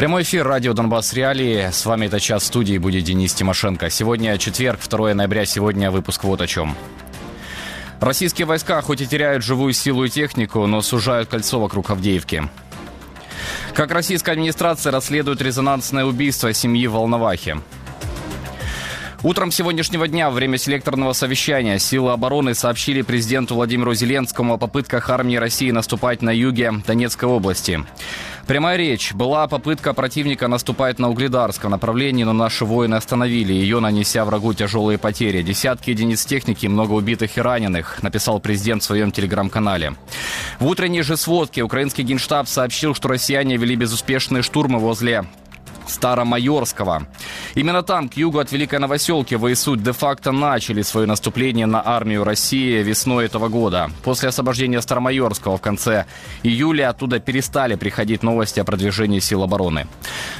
Прямой эфир радио Донбасс Реалии. С вами этот час студии будет Денис Тимошенко. Сегодня четверг, 2 ноября. Сегодня выпуск вот о чем. Российские войска хоть и теряют живую силу и технику, но сужают кольцо вокруг Авдеевки. Как российская администрация расследует резонансное убийство семьи Волновахи. Утром сегодняшнего дня, во время селекторного совещания, силы обороны сообщили президенту Владимиру Зеленскому о попытках армии России наступать на юге Донецкой области. Прямая речь. Была попытка противника наступать на Угледарском направлении, но наши воины остановили ее, нанеся врагу тяжелые потери. Десятки единиц техники, много убитых и раненых, написал президент в своем телеграм-канале. В утренней же сводке украинский генштаб сообщил, что россияне вели безуспешные штурмы возле Старомайорского. Именно там, к югу от Великой Новоселки, ВСУ де-факто начали свое наступление на армию России весной этого года. После освобождения Старомайорского в конце июля оттуда перестали приходить новости о продвижении сил обороны.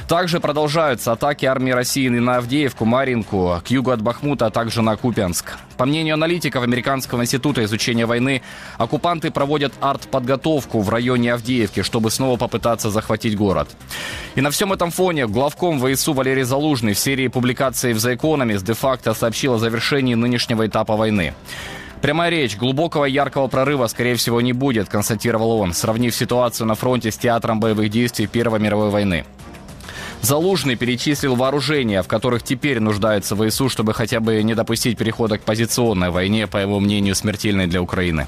Также продолжаются атаки армии России на Авдеевку, Маринку, к югу от Бахмута, а также на Купянск. По мнению аналитиков Американского института изучения войны, оккупанты проводят артподготовку в районе Авдеевки, чтобы снова попытаться захватить город. И на всем этом фоне главком ВСУ Валерий Залужный в серии публикаций в The Economist де-факто сообщил о завершении нынешнего этапа войны. Прямая речь. Глубокого яркого прорыва, скорее всего, не будет, констатировал он, сравнив ситуацию на фронте с театром боевых действий Первой мировой войны. Залужный перечислил вооружения, в которых теперь нуждается ВСУ, чтобы хотя бы не допустить перехода к позиционной войне, по его мнению, смертельной для Украины.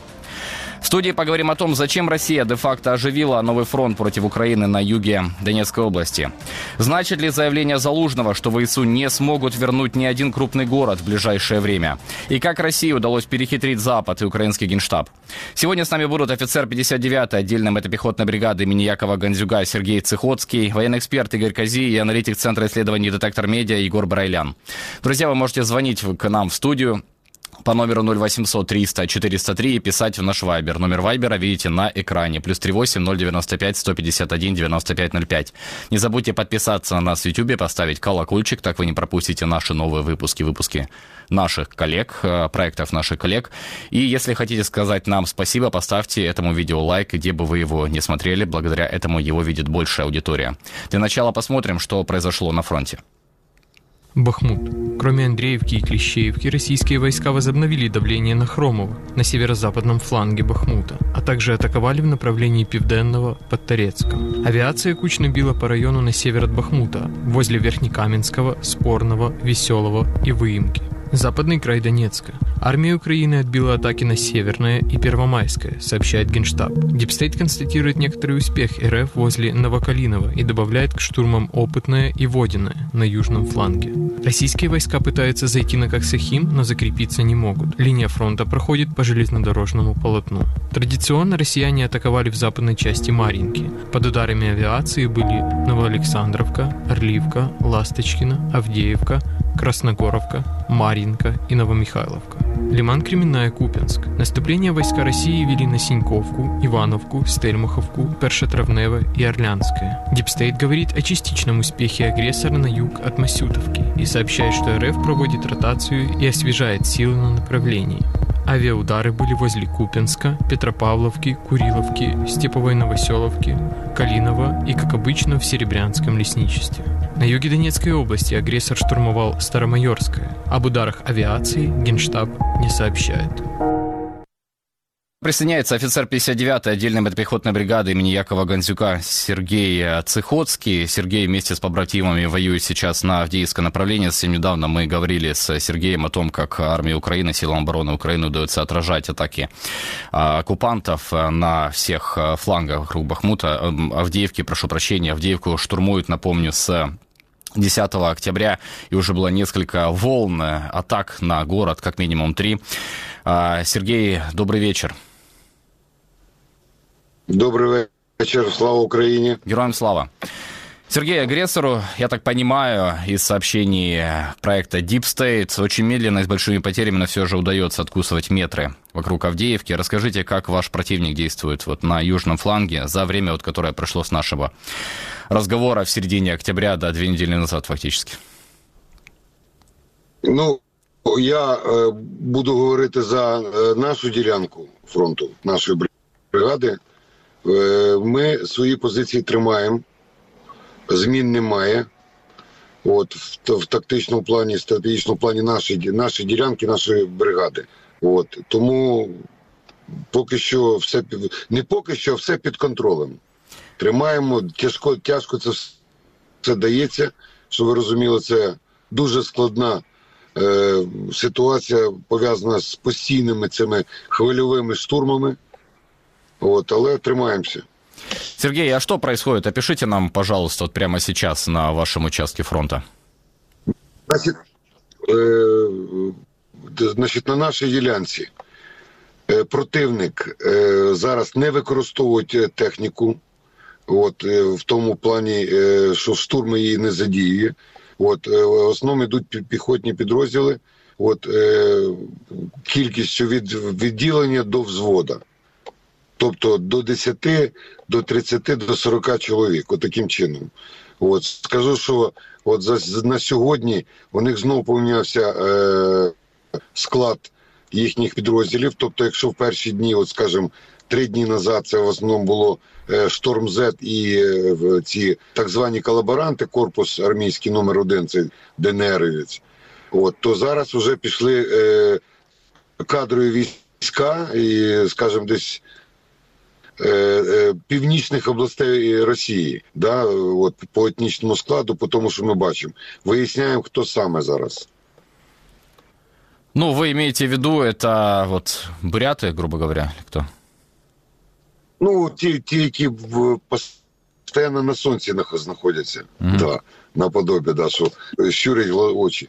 В студии поговорим о том, зачем Россия де-факто оживила новый фронт против Украины на юге Донецкой области. Значит ли заявление Залужного, что ВСУ не смогут вернуть ни один крупный город в ближайшее время? И как России удалось перехитрить Запад и украинский генштаб? Сегодня с нами будут офицер 59-й отдельной мотопехотной бригады имени Якова Гандзюга Сергей Цихоцкий, военный эксперт Игорь Кози и аналитик Центра исследований «Детектор медиа» Егор Брайлян. Друзья, вы можете звонить к нам в студию по номеру 0800 300 403 и писать в наш Вайбер. Номер Вайбера видите на экране. Плюс 38 095 151 9505. Не забудьте подписаться на нас в YouTube, поставить колокольчик, так вы не пропустите наши новые выпуски, выпуски наших коллег, э, проектов наших коллег. И если хотите сказать нам спасибо, поставьте этому видео лайк, где бы вы его не смотрели. Благодаря этому его видит большая аудитория. Для начала посмотрим, что произошло на фронте. Бахмут. Кроме Андреевки и Клещеевки, российские войска возобновили давление на Хромово, на северо-западном фланге Бахмута, а также атаковали в направлении Пивденного под Торецком. Авиация кучно била по району на север от Бахмута, возле Верхнекаменского, Спорного, Веселого и Выемки. Западный край Донецка. Армия Украины отбила атаки на Северное и Первомайское, сообщает Генштаб. DeepState констатирует некоторый успех РФ возле Новокалиново и добавляет к штурмам Опытное и Водяное на южном фланге. Российские войска пытаются зайти на Коксохим, но закрепиться не могут. Линия фронта проходит по железнодорожному полотну. Традиционно россияне атаковали в западной части Маринки. Под ударами авиации были Новоалександровка, Орливка, Ласточкина, Авдеевка, Красногоровка, Маринка и Новомихайловка. Лиман Кременная, Купянск. Наступление войска России вели на Синьковку, Ивановку, Стельмаховку, Першотравневое и Орлянское. DeepState говорит о частичном успехе агрессора на юг от Масютовки и сообщает, что РФ проводит ротацию и освежает силы на направлении. Авиаудары были возле Купянска, Петропавловки, Куриловки, Степовой Новоселовки, Калинова и, как обычно, в Серебрянском лесничестве. На юге Донецкой области агрессор штурмовал Старомайорское. Об ударах авиации Генштаб не сообщает. Присоединяется офицер 59-й отдельной мотопехотной бригады имени Якова Гандзюка Сергей Цихоцкий. Сергей вместе с побратимами воюет сейчас на Авдеевское направление. Совсем недавно мы говорили с Сергеем о том, как армии Украины, силам обороны Украины удается отражать атаки а, оккупантов на всех флангах вокруг Бахмута. Авдеевки, прошу прощения, Авдеевку штурмуют, напомню, с 10 октября, и уже было несколько волн атак на город, как минимум три. Сергей, добрый вечер. Добрый вечер, слава Украине. Героям слава. Сергей, агрессору, я так понимаю, из сообщений проекта Deep State, очень медленно и с большими потерями, но все же удается откусывать метры вокруг Авдеевки. Расскажите, как ваш противник действует вот на южном фланге за время, вот, которое прошло с нашего разговора в середине октября до две недели назад фактически? Ну, я е, буду говорити за е, нашу ділянку фронту, нашої бригади. Е, ми свої позиції тримаємо. змін немає. От в, в тактичному плані, стратегічному плані нашої нашої ділянки, нашої бригади. От тому поки що все не поки що, все під контролем. Тримаємо тяжко, тяжко це все дається. Щоб ви розуміли, це дуже складна е, ситуація пов'язана з постійними цими хвильовими штурмами. От, але тримаємося. Сергей, а что происходит? Опишите нам, пожалуйста, вот прямо сейчас на вашем участке фронта. Значить, е, значить на нашій ділянці е, противник е, зараз не використовує техніку. От е, в тому плані, е, що штурми її не задіює. От е, в основному йдуть піхотні підрозділи. От кількістю від відділення до взвода. Тобто до 10, до 30, до 40 чоловік. От таким чином. От скажу, що от за на сьогодні у них знову помінявся е, склад їхніх підрозділів. Тобто, якщо в перші дні, от скажімо, три дні назад це в основному було е, Шторм З і е, ці так звані колаборанти, корпус армійський номер один, це ДНРівець. От то зараз вже пішли е, кадрові війська, і скажімо, десь. Е, е, північних областей Росії, да, от по етнічному складу, по тому, що ми бачимо, виясняємо, хто саме зараз. Ну, вы имеете в виду, это вот буряты, грубо говоря, или кто? Ну, ті, ті які в, постійно на сонці знаходяться, mm-hmm. да, наподобі, да, що щурять очі.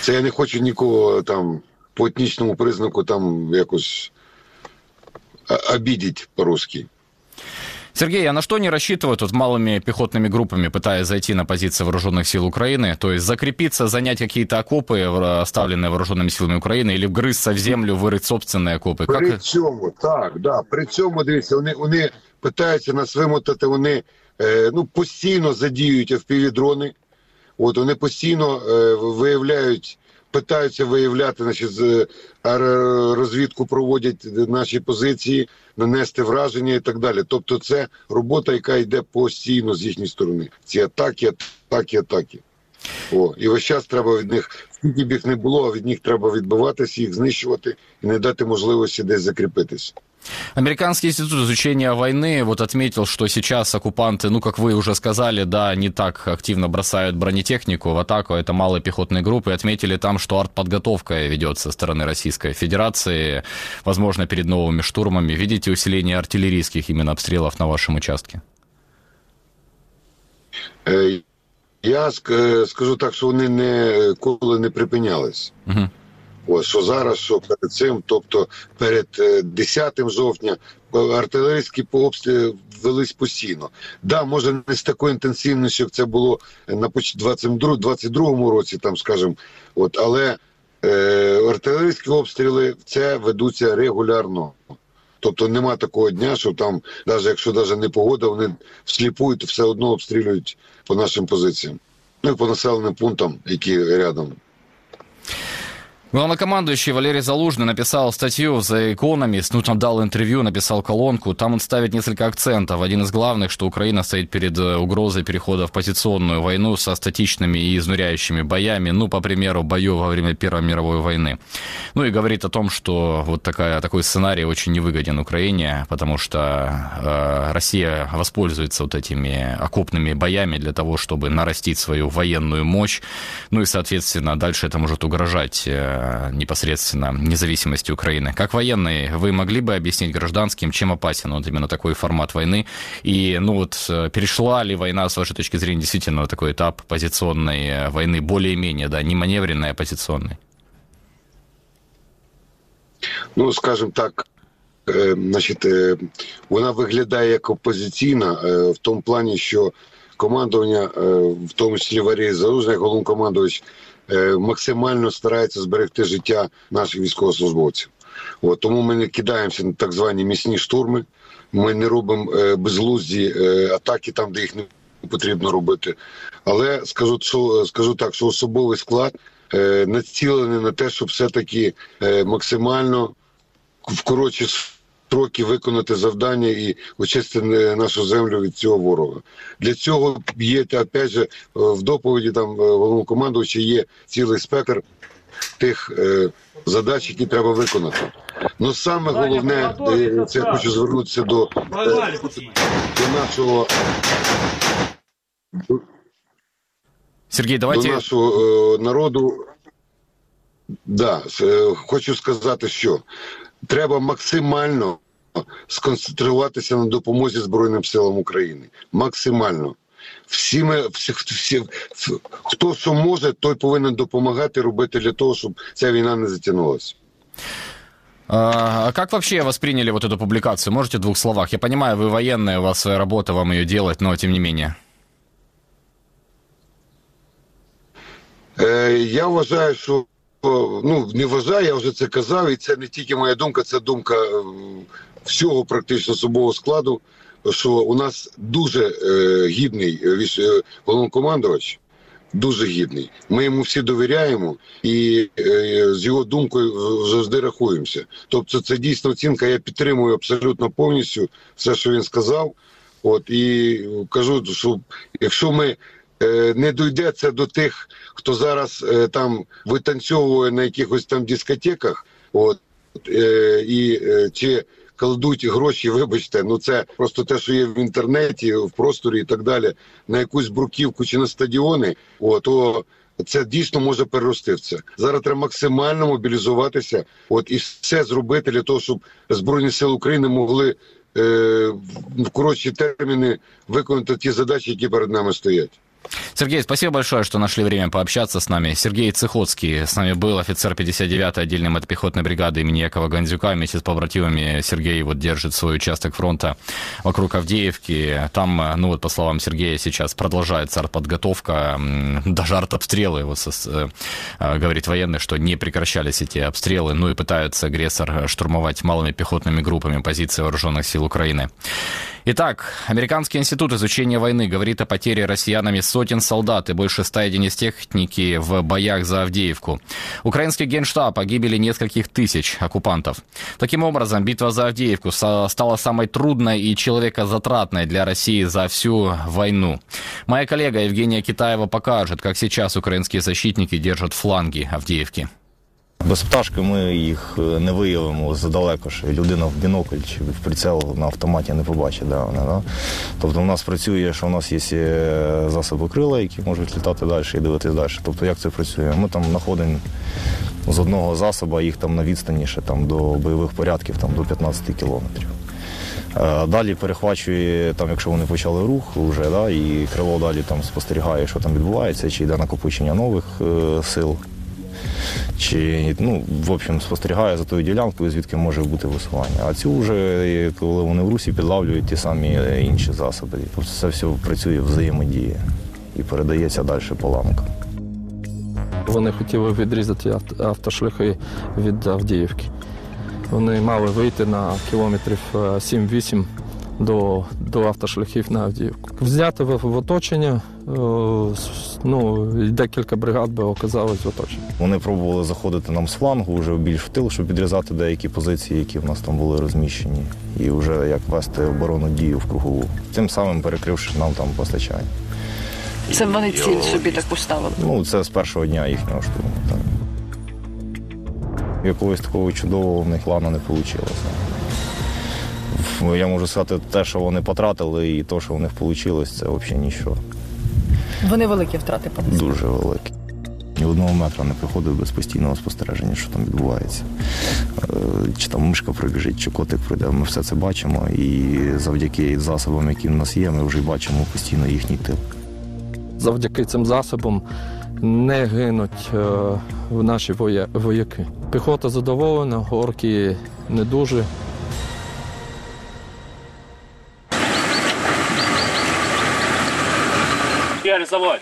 Це я не хочу нікого там по етнічному признаку там якось обидеть по-русски. Сергей, а на что не рассчитывают вот малыми пехотными группами, пытаясь зайти на позиции вооруженных сил Украины? То есть закрепиться, занять какие-то окопы, оставленные вооруженными силами Украины, или вгрызться в землю, вырыть собственные окопы? При как... цьому, так, да, при цьому, дивіться, вони, вони питаються нас вимотати, вони е, ну, постійно задіюють FPV-дрони, от вони постійно е, виявляють питаються виявляти, значить, розвідку проводять наші позиції, нанести враження і так далі. Тобто, це робота, яка йде постійно з їхньої сторони. Ці атаки, атаки, атаки. О, і весь час треба від них, скільки б їх не було, а від них треба відбиватися, їх знищувати і не дати можливості десь закріпитися. Американский институт изучения войны вот отметил, что сейчас оккупанты, ну, как вы уже сказали, да, не так активно бросают бронетехнику в атаку, это малые пехотные группы. Отметили там, что артподготовка ведется со стороны Российской Федерации, возможно, перед новыми штурмами. Видите усиление артиллерийских именно обстрелов на вашем участке? Э, я скажу так, що вони ніколи не припинялись. Угу. Ось що зараз, що перед цим, тобто перед 10 е, жовтня, артилерійські обстріли велись постійно. Да, може не з такою інтенсивністю, як це було на 22 22 році, там скажімо, от але е, артилерійські обстріли це ведуться регулярно. Тобто нема такого дня, що там, навіть якщо навіть не погода, вони всліпують, все одно обстрілюють по нашим позиціям. Ну і по населеним пунктам, які рядом. Главнокомандующий Валерий Залужный написал статью в The Economist, ну, там дал интервью, написал колонку. Там он ставит несколько акцентов. Один из главных, что Украина стоит перед э, угрозой перехода в позиционную войну со статичными и изнуряющими боями, ну, по примеру, боев во время Первой мировой войны. Ну, и говорит о том, что вот такая, такой сценарий очень невыгоден Украине, потому что э, Россия воспользуется вот этими окопными боями для того, чтобы нарастить свою военную мощь. Ну, и, соответственно, дальше это может угрожать э, непосредственно независимости Украины. Как военные, вы могли бы объяснить гражданским, чем опасен вот именно такой формат войны? И, ну вот, э, перешла ли война, с вашей точки зрения, действительно на такой этап позиционной э, войны, более-менее, да, не маневренной, а позиционной? Ну, скажем так, значить, вона виглядає як опозиційна в тому плані, що командування, в тому числі Варій Залужний, головнокомандувач, Е, максимально старається зберегти життя наших військовослужбовців. От, Тому ми не кидаємося на так звані місні штурми. Ми не робимо е, безглузді е, атаки там, де їх не потрібно робити. Але скажу, що скажу так, що особовий склад націлений на те, щоб все-таки максимально в коротші строки виконати завдання і очистити нашу землю від цього ворога. Для цього є опять же в доповіді там головнокомандувача є цілий спектр тих е, задач, які треба виконати. Ну саме головне, це я хочу звернутися до, е, до нашого. Сергій, давайте... до нашого е, народу. Да, е, хочу сказати, що треба максимально сконцентруватися на допомозі Збройним силам України. Максимально. Всі ми, всі, всі, хто що може, той повинен допомагати робити для того, щоб ця війна не затягнулася. А как вообще восприняли вот эту публикацию? Можете в двух словах? Я понимаю, вы военные, у вас своя работа, вам ее делать, но тем не менее. Е, я вважаю, що ну не вважаю, я вже це казав, і це не тільки моя думка, це думка е, всього практично особового складу. Що у нас дуже е, гідний е, головнокомандувач, дуже гідний. Ми йому всі довіряємо і е, з його думкою завжди рахуємося. Тобто, це дійсно оцінка. Я підтримую абсолютно повністю все, що він сказав. От і кажу, що якщо ми е, не дойде це до тих, хто зараз е, там витанцьовує на якихось там дискотеках, от е, і е, чи кладуть гроші, вибачте, ну це просто те, що є в інтернеті, в просторі і так далі, на якусь бруківку чи на стадіони, о, то це дійсно може перерости в це. Зараз треба максимально мобілізуватися, от і все зробити для того, щоб збройні сили України могли е, в коротші терміни виконати ті задачі, які перед нами стоять. Сергей, спасибо большое, что нашли время пообщаться с нами. Сергей Цехоцкий с нами был, офицер 59-й отдельной мотопехотной бригады имени Якова Гандзюка. Вместе с побратимами Сергей вот держит свой участок фронта вокруг Авдеевки. Там, ну вот по словам Сергея, сейчас продолжается артподготовка, даже артобстрелы. Вот э, говорит военный, что не прекращались эти обстрелы, ну и пытаются агрессор штурмовать малыми пехотными группами позиции вооруженных сил Украины. Итак, Американский институт изучения войны говорит о потере россиянами сотен солдат и больше ста единиц техники в боях за Авдеевку. Украинский генштаб о гибели нескольких тысяч оккупантов. Таким образом, битва за Авдеевку стала самой трудной и человекозатратной для России за всю войну. Моя коллега Евгения Китаева покажет, как сейчас украинские защитники держат фланги Авдеевки. Без пташки ми їх е, не виявимо задалеко, що людина в бінокль чи в прицел на автоматі не побачить. Де вони, да? Тобто в нас працює, що у нас є е, засоби крила, які можуть літати далі і дивитися далі. Тобто як це працює? Ми там знаходимо з одного засоба їх там на відстані ще там, до бойових порядків там, до 15 кілометрів. Е, далі перехвачує, там, якщо вони почали рух, вже, да, і крило далі там спостерігає, що там відбувається, чи йде накопичення нових е, сил чи ну, в общем, спостерігає за тою ділянкою, звідки може бути висування. А цю вже, коли вони в русі підлавлюють ті самі інші засоби. Тобто це все працює взаємодія і передається далі по ланкам. Вони хотіли відрізати автошляхи від Авдіївки. Вони мали вийти на кілометрів 7-8 до до автошляхів на Авдіївку. Взяти в, в оточення, е, ну, декілька бригад би оказалось в оточенні. Вони пробували заходити нам з флангу, вже більш в тил, щоб підрізати деякі позиції, які в нас там були розміщені, і вже як вести оборонну дію в кругову, тим самим перекривши нам там постачання. Це вони ціль собі таку ставили? Ну, це з першого дня їхнього штурму. Так. Якогось такого чудового в них плану не вийшло. Я можу сказати, те, що вони потратили, і те, що у них вийшло, це взагалі нічого. Вони великі втрати понесли? Дуже великі. Ні одного метра не приходив без постійного спостереження, що там відбувається. Е, чи там мишка прибіжить, чи котик прийде. Ми все це бачимо. І завдяки засобам, які в нас є, ми вже бачимо постійно їхній тил. Завдяки цим засобам не гинуть е, наші вояки. Піхота задоволена, горки не дуже. Рисовать.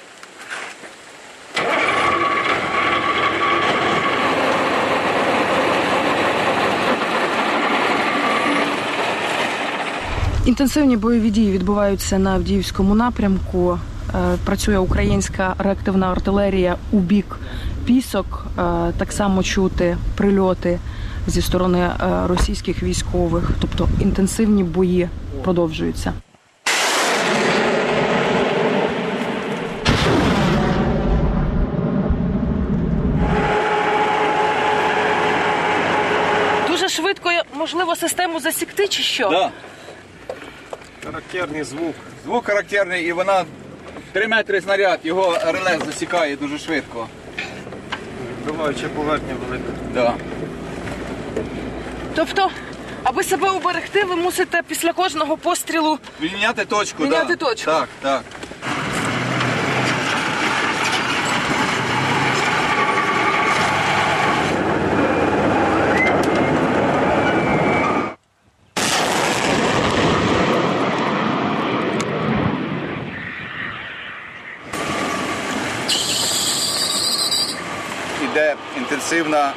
Інтенсивні бойові дії відбуваються на Авдіївському напрямку. Е, працює українська реактивна артилерія у бік пісок. Е, так само чути прильоти зі сторони е, російських військових, тобто інтенсивні бої продовжуються. Дуже швидко можливо систему засікти чи що? Да. Характерний звук. Звук характерний і вона 3 метри снаряд, його реле засікає дуже швидко. Буваюча поверхня велика. Да. Тобто, аби себе уберегти, ви мусите після кожного пострілу Міняти точку, Міняти да. точку. Так, так. Інтенсивна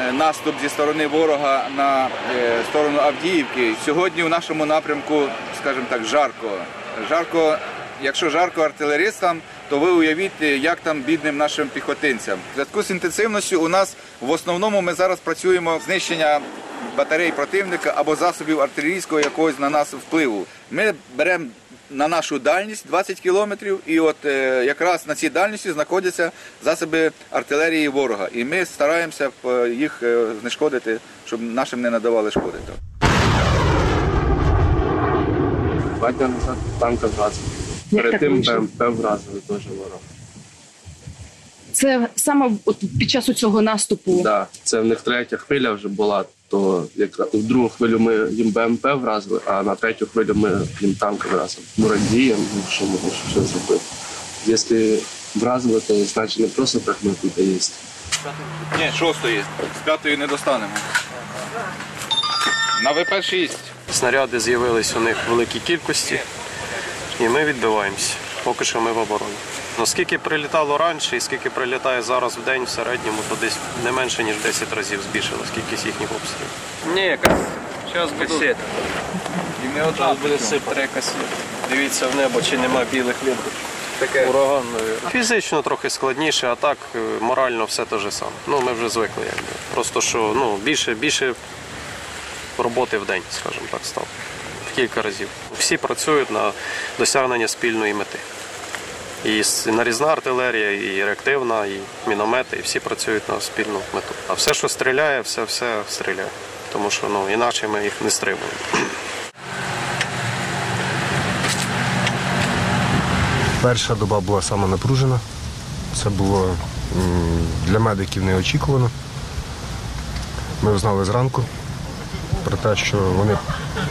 е, наступ зі сторони ворога на е, сторону Авдіївки. Сьогодні у нашому напрямку, скажімо так, жарко. Жарко, якщо жарко артилеристам, то ви уявіть, як там бідним нашим піхотинцям. В зв'язку з інтенсивністю у нас в основному ми зараз працюємо знищення батарей противника або засобів артилерійського якогось на нас впливу. Ми беремо на нашу дальність 20 кілометрів, і от е, якраз на цій дальності знаходяться засоби артилерії ворога. І ми стараємося е, їх е, знешкодити, щоб нашим не надавали шкоди. Два дня назад танка вразили. Перед тим? БМП вразили теж ворог. Це саме от під час цього наступу. Да. Це в них третя хвиля вже була, то як в другу хвилю ми їм БМП вразили, а на третю хвилю ми їм танк вразили. Ну радіємо, ну, що ми що зробити. Якщо вразили, то значить не просто так ми тут є. Ні, шостої. З п'ятої не достанемо. На ВП-6. Снаряди з'явились у них в великій кількості, і ми відбиваємося. Поки що ми в обороні. Ну, скільки прилітало раніше і скільки прилітає зараз в день в середньому, то десь не менше, ніж 10 разів збільшилась кількість їхніх обстрілів. Ні, якась. Зараз касета. І не одна Зараз буде сипати касета. Дивіться в небо, чи нема білих ліній. таке. Ураган. Фізично трохи складніше, а так е, морально все те ж саме. Ну, ми вже звикли. Якби. Просто що ну, більше, більше роботи в день, скажімо так, стало. В кілька разів. Всі працюють на досягнення спільної мети. І нарізна артилерія, і реактивна, і міномети, і всі працюють на спільну мету. А все, що стріляє, все, все стріляє. Тому що ну, іначе ми їх не стримуємо. Перша доба була саме напружена. Це було для медиків неочікувано. Ми знали зранку про те, що вони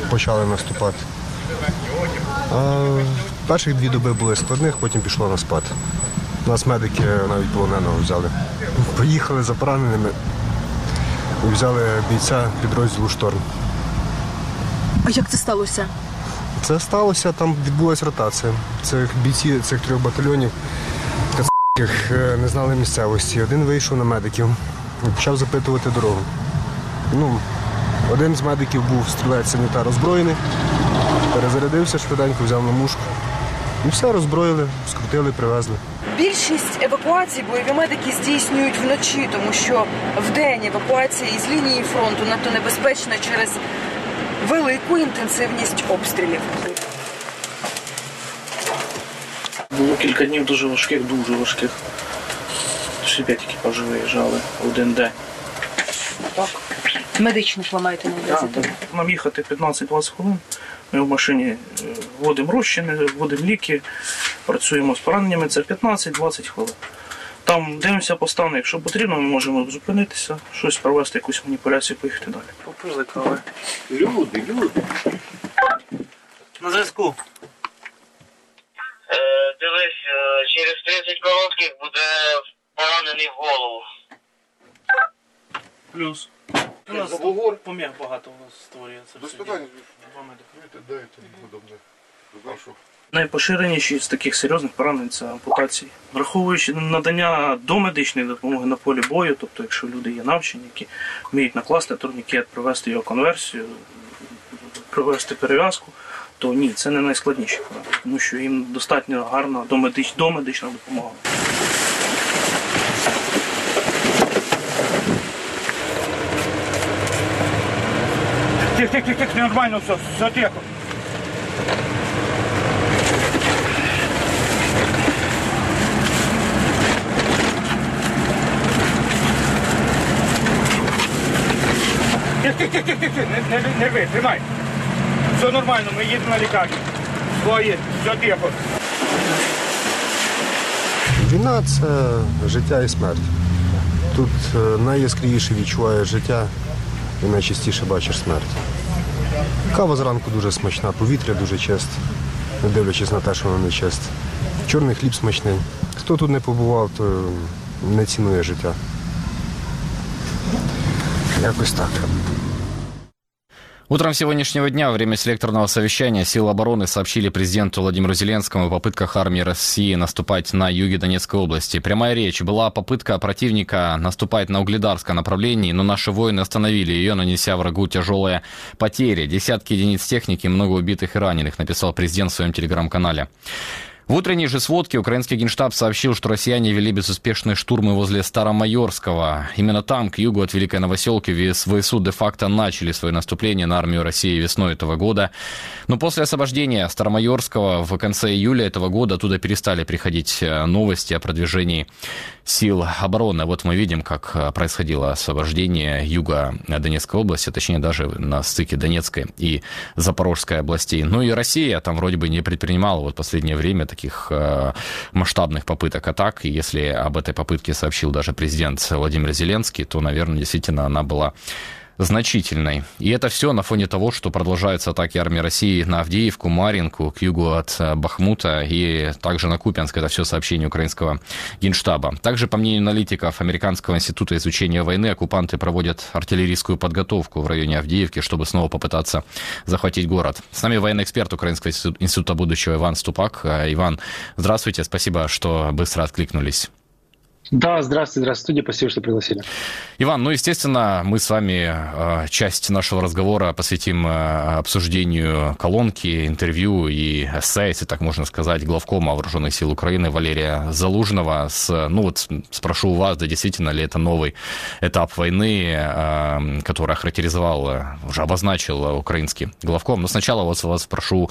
почали наступати. А перших дві доби були складних, потім пішло на спад. Нас медики навіть полоненого взяли. Поїхали за пораненими і взяли бійця підрозділу шторм. А як це сталося? Це сталося, там відбулася ротація. Цих бійці цих трьох батальйонів кацапських, е, не знали місцевості. Один вийшов на медиків і почав запитувати дорогу. Ну, один з медиків був стрілець санітар озброєний, перезарядився швиденько, взяв на мушку. І все роззброїли, скрутили, привезли. Більшість евакуацій бойові медики здійснюють вночі, тому що вдень евакуація із лінії фронту надто небезпечна через велику інтенсивність обстрілів. Було кілька днів дуже важких, дуже важких. Ще п'ять екіпажів виїжджали в один день. Так. Медичних ви маєте на увазі? Так, Нам їхати 15-20 хвилин. Ми в машині е, вводимо розчини, вводимо ліки, працюємо з пораненнями. Це 15-20 хвилин. Там дивимося по стану, якщо потрібно, ми можемо зупинитися, щось провести, якусь маніпуляцію, поїхати далі. Попили кави. Люди, люди. На зв'язку. Дивись, е, через 30 коротких буде поранений в голову. Плюс. У нас поміг багато у нас створюється. Без питань. Найпоширеніші з таких серйозних поранень це ампутації. Враховуючи надання домедичної допомоги на полі бою, тобто якщо люди є навчені, які вміють накласти турнікет, провести його конверсію, провести перев'язку, то ні, це не найскладніші поранення, тому що їм достатньо гарна домедич, домедична допомога. Тихо, тихо, тихо, тихо, нормально все, все тихо. Тихо, тихо, тихо, тихо, не, не, не рви, тримай. Все нормально, ми їдемо на лікарню. Свої, все тихо. Війна це життя і смерть. Тут е, найяскравіше відчуваєш життя і найчастіше бачиш смерть. Кава зранку дуже смачна, повітря дуже чисте, не дивлячись на те, що воно не чисте. Чорний хліб смачний. Хто тут не побував, то не цінує життя. Якось так. Утром сегодняшнего дня во время селекторного совещания силы обороны сообщили президенту Владимиру Зеленскому о попытках армии России наступать на юге Донецкой области. Прямая речь. Была попытка противника наступать на Угледарское направлении, но наши воины остановили ее, нанеся врагу тяжелые потери. Десятки единиц техники, много убитых и раненых, написал президент в своем телеграм-канале. В утренней же сводке украинский генштаб сообщил, что россияне вели безуспешные штурмы возле Старомайорского. Именно там, к югу от Великой Новоселки, ВСУ де-факто начали свое наступление на армию России весной этого года. Но после освобождения Старомайорского в конце июля этого года туда перестали приходить э, новости о продвижении сил обороны. Вот мы видим, как э, происходило освобождение юга Донецкой области, точнее даже на стыке Донецкой и Запорожской областей. Ну и Россия там вроде бы не предпринимала вот последнее время таких э, масштабных попыток атак. И если об этой попытке сообщил даже президент Владимир Зеленский, то, наверное, действительно она была значительной. И это все на фоне того, что продолжаются атаки армии России на Авдеевку, Маринку, к югу от э, Бахмута и также на Купянск. Это все сообщение украинского генштаба. Также, по мнению аналитиков Американского института изучения войны, оккупанты проводят артиллерийскую подготовку в районе Авдеевки, чтобы снова попытаться захватить город. С нами военный эксперт Украинского института будущего Иван Ступак. Э, Иван, здравствуйте, спасибо, что быстро откликнулись. Да, здравствуйте, здравствуйте, студия, спасибо, что пригласили. Иван, ну, естественно, мы с вами э, часть нашего разговора посвятим э, обсуждению колонки, интервью и эссе, если так можно сказать, главкома Вооруженных сил Украины Валерия Залужного. С, ну вот спрошу у вас, да действительно ли это новый этап войны, э, который охарактеризовал, уже обозначил украинский главком. Но сначала вот вас спрошу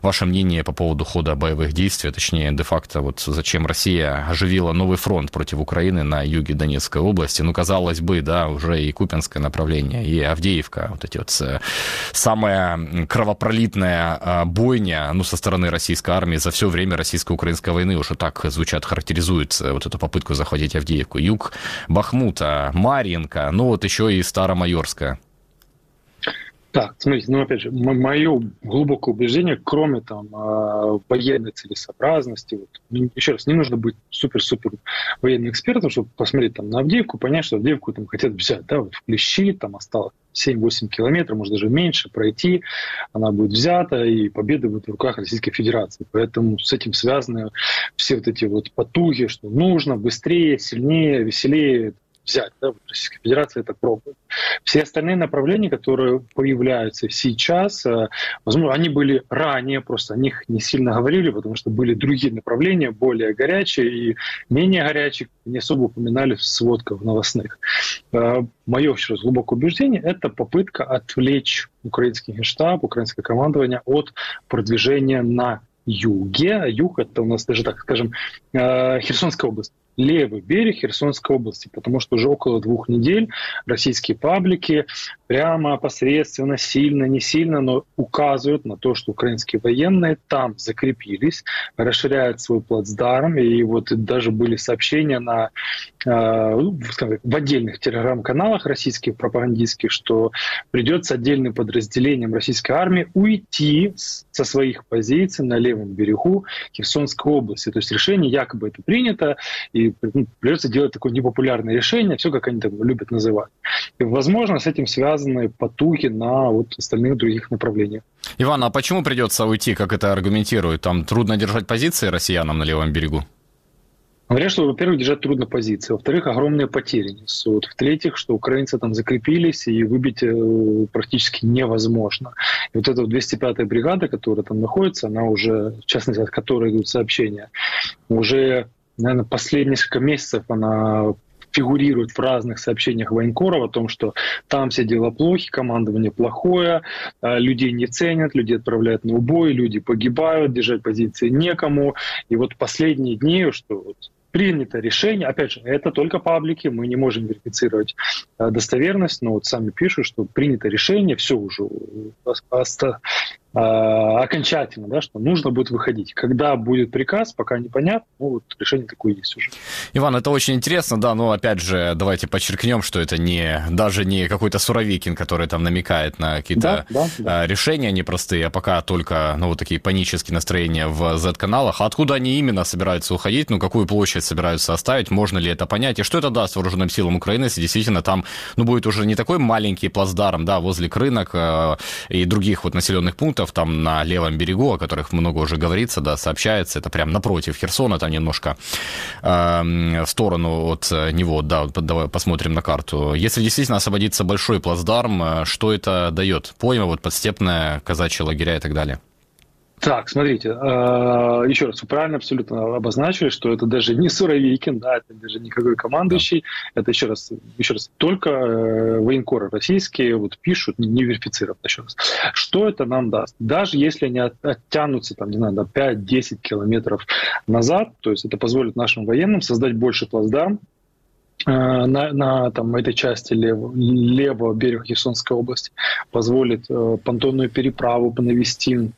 ваше мнение по поводу хода боевых действий, точнее, де-факто, вот зачем Россия оживила новый фронт против Украины на юге Донецкой области. Ну, казалось бы, да, уже и Купинское направление, и Авдеевка, вот эти вот э, самая кровопролитная э, бойня, ну, со стороны российской армии за все время российско-украинской войны уже так звучат, характеризуют вот эту попытку захватить Авдеевку. Юг Бахмута, Марьинка, ну, вот еще и Старомайорская. Так, смотрите, ну опять же, мое глубокое убеждение, кроме там а, военной целесообразности, вот, ну, еще раз, не нужно быть супер-супер военным экспертом, чтобы посмотреть там на Авдеевку, понять, что Авдеевку там хотят взять, да, вот в Клещи, там осталось 7-8 километров, может даже меньше пройти, она будет взята, и победа будет в руках Российской Федерации. Поэтому с этим связаны все вот эти вот потуги, что нужно быстрее, сильнее, веселее, взять. Да? Российская Федерация это пробует. Все остальные направления, которые появляются сейчас, э, возможно, они были ранее, просто о них не сильно говорили, потому что были другие направления, более горячие и менее горячие, не особо упоминали в сводках новостных. Э, Мое, еще раз, глубокое убеждение – это попытка отвлечь украинский генштаб, украинское командование от продвижения на юге. Юг – это у нас даже, так скажем, э, Херсонская область левый берег Херсонской области, потому что уже около двух недель российские паблики прямо, посредственно, сильно, не сильно, но указывают на то, что украинские военные там закрепились, расширяют свой плацдарм, и вот даже были сообщения на, э, в отдельных телеграм-каналах российских пропагандистских, что придется отдельным подразделениям российской армии уйти со своих позиций на левом берегу Херсонской области. То есть решение якобы это принято, и ну, придется делать такое непопулярное решение, все как они там любят называть. И, возможно, с этим связаны потуги на вот остальных других направлениях. Иван, а почему придется уйти, как это аргументируют? Там трудно держать позиции россиянам на левом берегу? Говорят, что, во-первых, держать трудно позиции, во-вторых, огромные потери несут, в-третьих, что украинцы там закрепились и выбить э, практически невозможно. И вот эта 205-я бригада, которая там находится, она уже, в частности, от которой идут сообщения, уже наверное, последние несколько месяцев она фигурирует в разных сообщениях военкоров о том, что там все дела плохи, командование плохое, людей не ценят, людей отправляют на убой, люди погибают, держать позиции некому. И вот последние дни, что вот принято решение, опять же, это только паблики, мы не можем верифицировать э, достоверность, но вот сами пишут, что принято решение, все уже Э, окончательно, да, что нужно будет выходить. Когда будет приказ, пока непонятно, ну вот решение такое есть уже. Иван, это очень интересно, да, но опять же, давайте подчеркнем, что это не даже не какой-то Суровикин, который там намекает на какие-то да, да, да. Э, решения непростые, а пока только, ну, вот такие панические настроения в Z-каналах. А откуда они именно собираются уходить, ну, какую площадь собираются оставить, можно ли это понять, и что это даст вооруженным силам Украины, если действительно там, ну, будет уже не такой маленький плацдарм, да, возле крынок э, и других вот населенных пунктов, пунктов там на левом берегу, о которых много уже говорится, да, сообщается, это прям напротив Херсона, там немножко э, в сторону от него, да, давай посмотрим на карту. Если действительно освободится большой плацдарм, э, что это дает? Пойма, вот подстепная, казачьи лагеря и так далее. Так, смотрите, э, еще раз, вы правильно абсолютно обозначили, что это даже не Суровикин, да, это даже никакой командующий, да. это еще раз, еще раз, только э, военкоры российские вот пишут, не верифицировав еще раз. Что это нам даст? Даже если они оттянутся, там, не знаю, до 5-10 километров назад, то есть это позволит нашим военным создать больше плацдарм, э, на, на там, этой части левого, левого берега Херсонской области, позволит э, понтонную переправу навести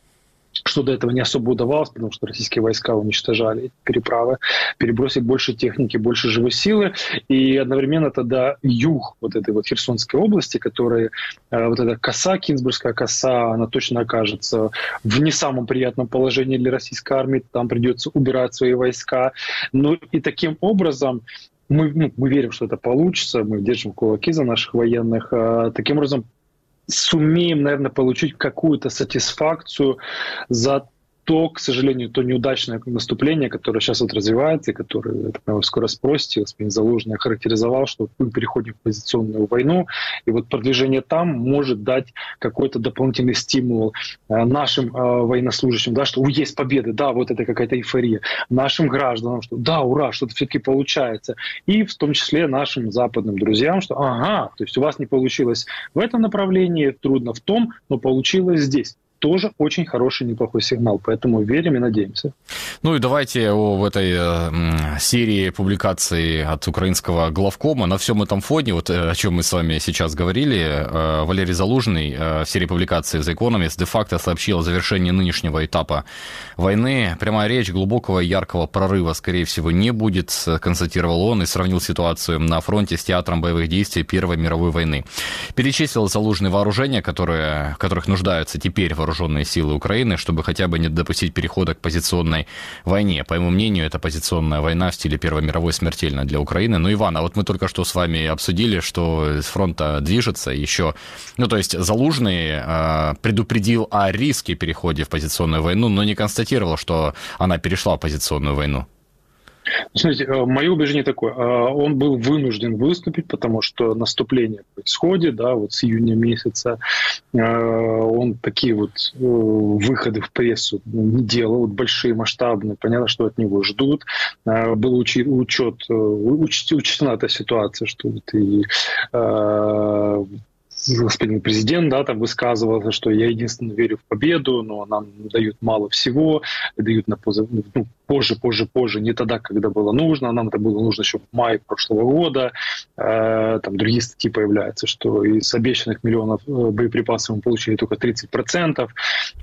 что до этого не особо удавалось, потому что российские войска уничтожали переправы, перебросить больше техники, больше живой силы, и одновременно тогда юг вот этой вот Херсонской области, которая э, вот эта коса, Кинсбургская коса, она точно окажется в не самом приятном положении для российской армии, там придется убирать свои войска, ну и таким образом мы, ну, мы верим, что это получится, мы держим кулаки за наших военных. А, таким образом, сумеем, наверное, получить какую-то сатисфакцию за то, к сожалению, то неудачное наступление, которое сейчас вот развивается, и которое, наверное, скоро спросите, господин Залужный охарактеризовал, что мы переходим в позиционную войну, и вот продвижение там может дать какой-то дополнительный стимул э, нашим э, военнослужащим, да, что есть победы, да, вот это какая-то эйфория, нашим гражданам, что да, ура, что-то все-таки получается, и в том числе нашим западным друзьям, что ага, то есть у вас не получилось в этом направлении, трудно в том, но получилось здесь тоже очень хороший, неплохой сигнал. Поэтому верим и надеемся. Ну и давайте о в этой э, серии публикаций от украинского главкома. На всем этом фоне, вот э, о чем мы с вами сейчас говорили, э, Валерий Залужный э, в серии публикаций The Economist де-факто сообщил о завершении нынешнего этапа войны. Прямая речь глубокого яркого прорыва, скорее всего, не будет, констатировал он и сравнил ситуацию на фронте с театром боевых действий Первой мировой войны. Перечислил Залужный вооружения, которые, которых нуждаются теперь вооруженные вооруженные силы Украины, чтобы хотя бы не допустить перехода к позиционной войне. По моему мнению, эта позиционная война в стиле Первой мировой смертельна для Украины. Ну, Иван, а вот мы только что с вами обсудили, что с фронта движется еще... Ну, то есть Залужный э, предупредил о риске перехода в позиционную войну, но не констатировал, что она перешла в позиционную войну. Смотрите, э, мое убеждение такое. Э, он был вынужден выступить, потому что наступление происходит, да, вот с июня месяца. Э, он такие вот выходы в прессу не делал, вот большие, масштабные. Понятно, что от него ждут. Был учет учтена эта ситуация, что вот и господин президент, да, там высказывался, что я единственно верю в победу, но нам дают мало всего, дают на позов... ну, позже, позже, позже, не тогда, когда было нужно, нам это было нужно еще в мае прошлого года, э, там другие статьи появляются, что из обещанных миллионов э, боеприпасов мы получили только 30%,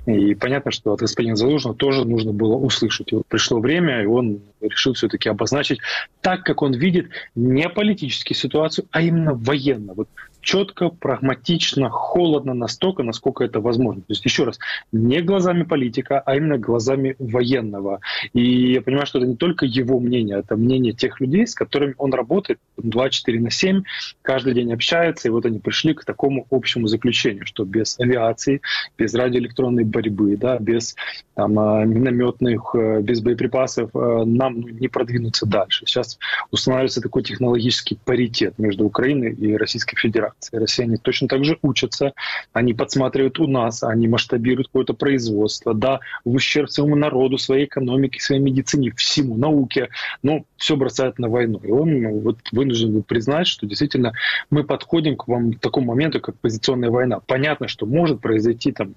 и понятно, что от господина Залужного тоже нужно было услышать. И вот пришло время, и он решил все-таки обозначить так, как он видит не политическую ситуацию, а именно военно. Вот четко, прагматично, холодно настолько, насколько это возможно. То есть, еще раз, не глазами политика, а именно глазами военного. И я понимаю, что это не только его мнение, это мнение тех людей, с которыми он работает 24 на 7, каждый день общается, и вот они пришли к такому общему заключению, что без авиации, без радиоэлектронной борьбы, да, без там, а, минометных, э, без боеприпасов э, нам ну, не продвинуться дальше. Сейчас устанавливается такой технологический паритет между Украиной и Российской Федерацией реакции. Россияне точно так же учатся, они подсматривают у нас, они масштабируют какое-то производство, да, в ущерб своему народу, своей экономике, своим медицине, всему, науке, но все бросает на войну. И он ну, вот вынужден признать, что действительно мы подходим к вам, к такому моменту, как позиционная война. Понятно, что может произойти там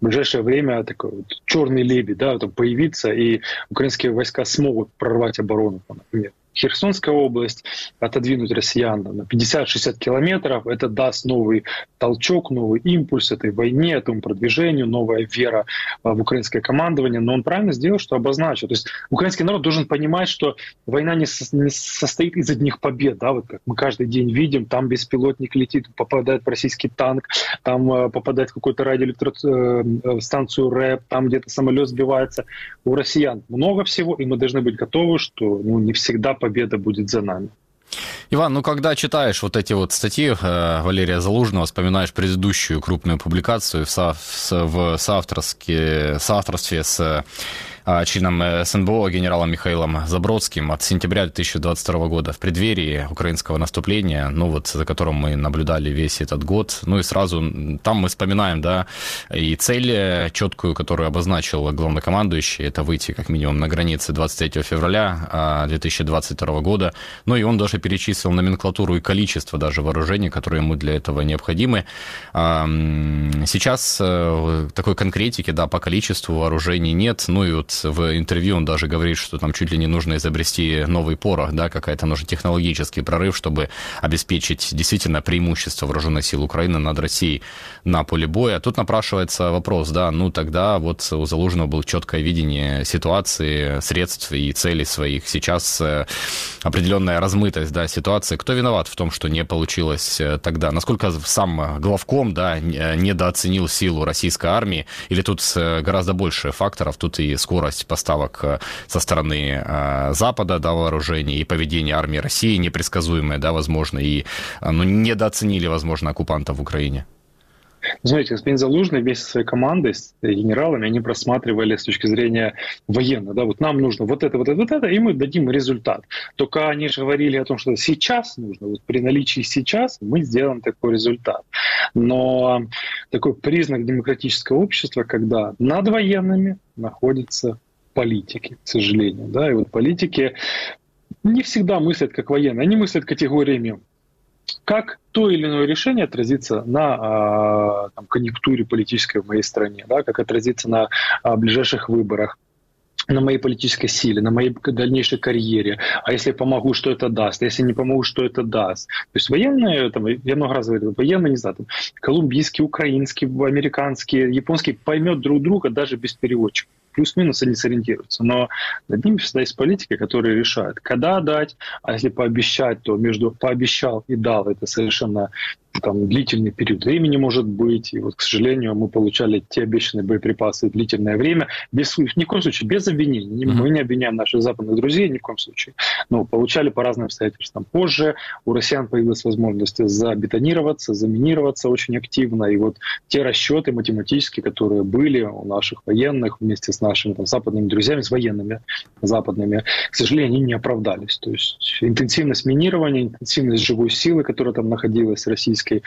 в ближайшее время такой вот черный лебедь, да, там появиться, и украинские войска смогут прорвать оборону, например. Херсонская область, отодвинуть россиян на 50-60 километров, это даст новый толчок, новый импульс этой войне, этому продвижению, новая вера а, в украинское командование. Но он правильно сделал, что обозначил. То есть украинский народ должен понимать, что война не, не состоит из одних побед. Да? Вот как мы каждый день видим, там беспилотник летит, попадает в российский танк, там э, попадает в какую-то радиоэлектростанцию э, РЭП, там где-то самолет сбивается. У россиян много всего, и мы должны быть готовы, что ну, не всегда победа будет за нами. Иван, ну когда читаешь вот эти вот статьи э, Валерия Залужного, вспоминаешь предыдущую крупную публикацию в, со, в соавторстве, соавторстве с членом э, СНБО генералом Михаилом Забродским от сентября 2022 года в преддверии украинского наступления, ну вот за которым мы наблюдали весь этот год. Ну и сразу там мы вспоминаем, да, и цель э, четкую, которую обозначил главнокомандующий, это выйти как минимум на границы 23 февраля 2022 а, года. Ну и он даже перечислил номенклатуру и количество даже вооружений, которые ему для этого необходимы. А, сейчас э, такой конкретики, да, по количеству вооружений нет. Ну и вот в интервью он даже говорит, что там чуть ли не нужно изобрести новый порох, да, какая-то нужен технологический прорыв, чтобы обеспечить действительно преимущество вооруженных сил Украины над Россией на поле боя. Тут напрашивается вопрос, да, ну тогда вот у Залужного было четкое видение ситуации, средств и целей своих. Сейчас э, определенная размытость, да, ситуации. Кто виноват в том, что не получилось э, тогда? Насколько сам главком, да, недооценил силу российской армии? Или тут э, гораздо больше факторов? Тут и скорость скорость поставок э, со стороны э, Запада, да, вооружений, и поведение армии России непредсказуемое, да, возможно, и э, ну, недооценили, возможно, оккупантов в Украине. Знаете, господин Залужный вместе со своей командой, с генералами, они просматривали с точки зрения военной, да, вот нам нужно вот это, вот это, вот это, и мы дадим результат. Только они же говорили о том, что сейчас нужно, вот при наличии сейчас мы сделаем такой результат. Но такой признак демократического общества, когда над военными находятся политики, к сожалению, да, и вот политики не всегда мыслят как военные, они мыслят категориями как то или иное решение отразится на там, конъюнктуре политической в моей стране, да, как отразится на а, ближайших выборах на моей политической силе, на моей дальнейшей карьере. А если помогу, что это даст? Если не помогу, что это даст? То есть военные, там, я много раз говорил, военные, не знаю, там, колумбийский, украинский, американский, японский поймет друг друга даже без переводчика плюс-минус они сориентируются. Но над ними всегда есть политика, которая решает, когда дать, а если пообещать, то между пообещал и дал это совершенно там длительный период времени может быть. И вот, к сожалению, мы получали те обещанные боеприпасы длительное время, без, ни в коем случае, без обвинений. Mm-hmm. Мы не обвиняем наших западных друзей ни в коем случае. Но получали по разным обстоятельствам. Позже у россиян появилась возможность забетонироваться, заминироваться очень активно. И вот те расчеты математические, которые были у наших военных вместе с нашими там, западными друзьями, с военными западными, к сожалению, они не оправдались. То есть интенсивность минирования, интенсивность живой силы, которая там находилась, российской Зеленский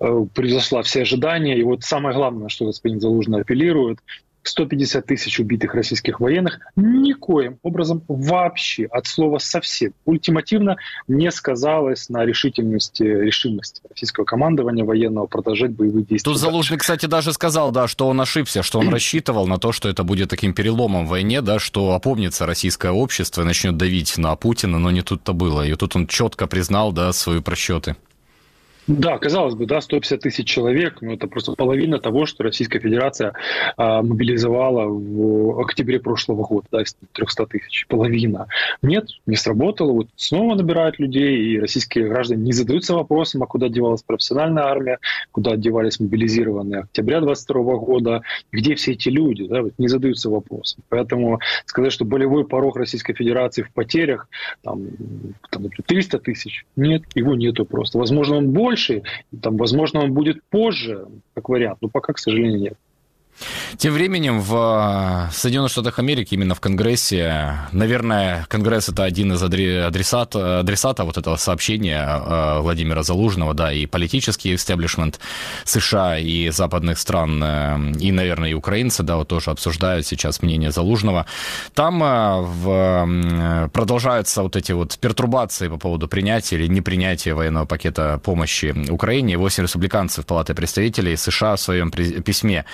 э, превзошла все ожидания. И вот самое главное, что господин Залужный апеллирует, 150 тысяч убитых российских военных никоим образом вообще от слова совсем ультимативно не сказалось на решительности, решимости российского командования военного продолжать боевые действия. Тут Залужный, кстати, даже сказал, да, что он ошибся, что он рассчитывал на то, что это будет таким переломом в войне, да, что опомнится российское общество и начнет давить на Путина, но не тут-то было. И тут он четко признал, да, свои просчеты. Да, казалось бы, да, 150 тысяч человек, но это просто половина того, что Российская Федерация а, мобилизовала в октябре прошлого года, да, из 300 тысяч, половина. Нет, не сработало, вот снова набирают людей, и российские граждане не задаются вопросом, а куда девалась профессиональная армия, куда девались мобилизированные октября 22 года, где все эти люди, да, вот не задаются вопросом. Поэтому сказать, что болевой порог Российской Федерации в потерях, там, там 300 тысяч, нет, его нету просто. Возможно, он больше, больше, там, возможно, он будет позже, как вариант, но пока, к сожалению, нет. Тем временем в Соединенных Штатах Америки, именно в Конгрессе, наверное, Конгресс это один из адресат, адресата вот этого сообщения э, Владимира Залужного, да, и политический истеблишмент США и западных стран, э, и, наверное, и украинцы, да, вот тоже обсуждают сейчас мнение Залужного. Там э, в, продолжаются вот эти вот пертурбации по поводу принятия или непринятия военного пакета помощи Украине. Восемь республиканцев Палаты представителей США в своем письме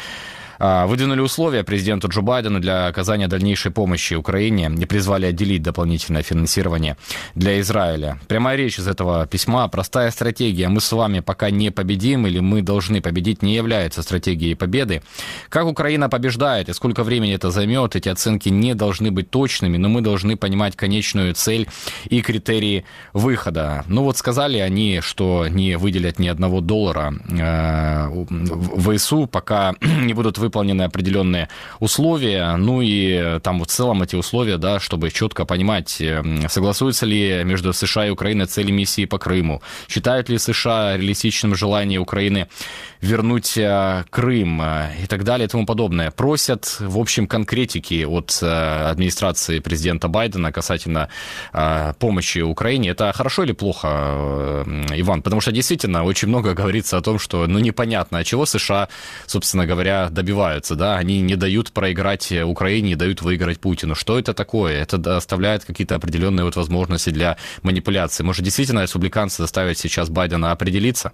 выдвинули условия президенту Джо Байдену для оказания дальнейшей помощи Украине и призвали отделить дополнительное финансирование для Израиля. Прямая речь из этого письма. Простая стратегия. Мы с вами пока не победим или мы должны победить не является стратегией победы. Как Украина побеждает и сколько времени это займет, эти оценки не должны быть точными, но мы должны понимать конечную цель и критерии выхода. Ну вот сказали они, что не выделят ни одного доллара э, в ВСУ, пока не будут выполнены выполнены определенные условия, ну и там вот в целом эти условия, да, чтобы четко понимать, эм, согласуются ли между США и Украиной цели миссии по Крыму, считают ли США реалистичным желание Украины вернуть э, Крым э, и так далее и тому подобное. Просят, в общем, конкретики от э, администрации президента Байдена касательно помощи Украине. Это хорошо или плохо, Иван? Потому что действительно очень много говорится о том, что ну непонятно, от чего США, собственно говоря, добиваются. Да? Они не дают проиграть Украине, не дают выиграть Путину. Что это такое? Это оставляет какие-то определенные вот возможности для манипуляции. Может, действительно республиканцы заставят сейчас Байдена определиться?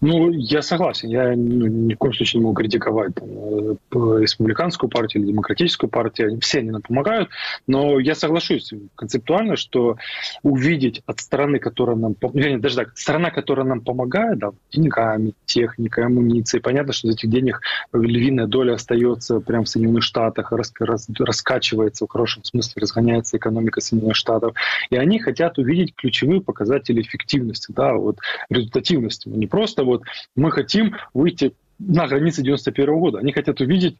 Ну, я согласен. Я ну, ни в коем случае не могу критиковать там, э, республиканскую партию или демократическую партию. Все они нам помогают. Но я соглашусь концептуально, что увидеть от страны, которая нам... Вернее, даже так, страна, которая нам помогает, да, деньгами, техникой, амуницией. Понятно, что из этих денег львиная доля остается прямо в Соединенных Штатах, рас, рас, раскачивается в хорошем смысле, разгоняется экономика Соединенных Штатов. И они хотят увидеть ключевые показатели эффективности, да, вот результативности. Не просто просто вот мы хотим выйти на границы 91 -го года. Они хотят увидеть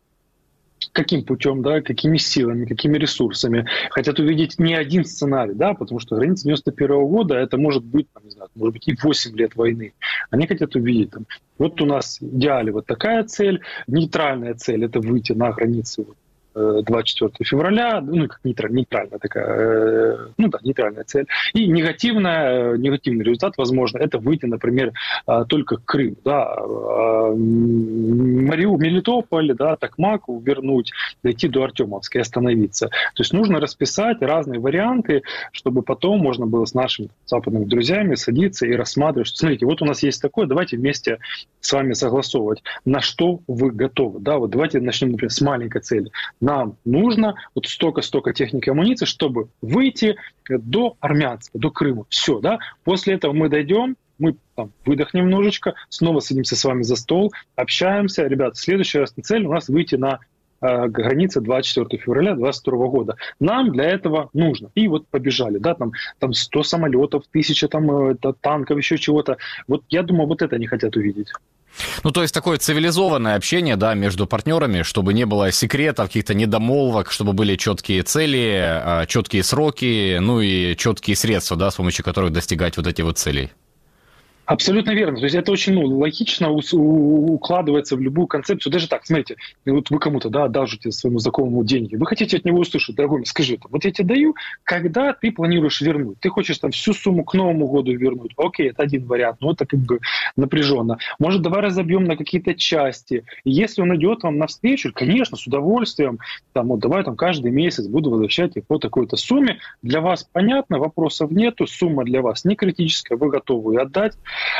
каким путем, да, какими силами, какими ресурсами. Хотят увидеть не один сценарий, да, потому что граница 91 -го года это может быть, там, не знаю, может быть и 8 лет войны. Они хотят увидеть там, вот у нас в идеале вот такая цель, нейтральная цель это выйти на границы вот, 24 февраля, ну, как нейтраль, нейтральная такая, э, ну да, нейтральная цель. И негативная, э, негативный результат, возможно, это выйти, например, э, только к Крыму, да, Мариу, Мелитополь, да, Токмак вернуть, дойти до Артемовской, остановиться. То есть нужно расписать разные варианты, чтобы потом можно было с нашими западными друзьями садиться и рассматривать, что, смотрите, вот у нас есть такое, давайте вместе с вами согласовывать, на что вы готовы, да, вот давайте начнем, например, с маленькой цели нам нужно вот столько-столько техники и амуниции, чтобы выйти до Армянска, до Крыма. Все, да. После этого мы дойдем, мы там, выдохнем немножечко, снова садимся с вами за стол, общаемся. Ребят, следующая раз цель у нас выйти на э, границы 24 февраля 2022 года. Нам для этого нужно. И вот побежали, да, там, там 100 самолетов, 1000 там, э, танков, еще чего-то. Вот я думаю, вот это они хотят увидеть. Ну, то есть такое цивилизованное общение, да, между партнерами, чтобы не было секретов, каких-то недомолвок, чтобы были четкие цели, а, четкие сроки, ну и четкие средства, да, с помощью которых достигать вот эти вот целей. Абсолютно верно. То есть это очень ну, логично укладывается в любую концепцию. Даже так, смотрите, вот вы кому-то да, одалжите своему знакомому деньги. Вы хотите от него услышать, дорогой, скажи, вот я тебе даю, когда ты планируешь вернуть? Ты хочешь там всю сумму к Новому году вернуть? Окей, это один вариант, но это как бы напряженно. Может, давай разобьем на какие-то части. Если он идет вам навстречу, конечно, с удовольствием, там, вот давай там каждый месяц буду возвращать по такой-то сумме. Для вас понятно, вопросов нету, сумма для вас не критическая, вы готовы отдать.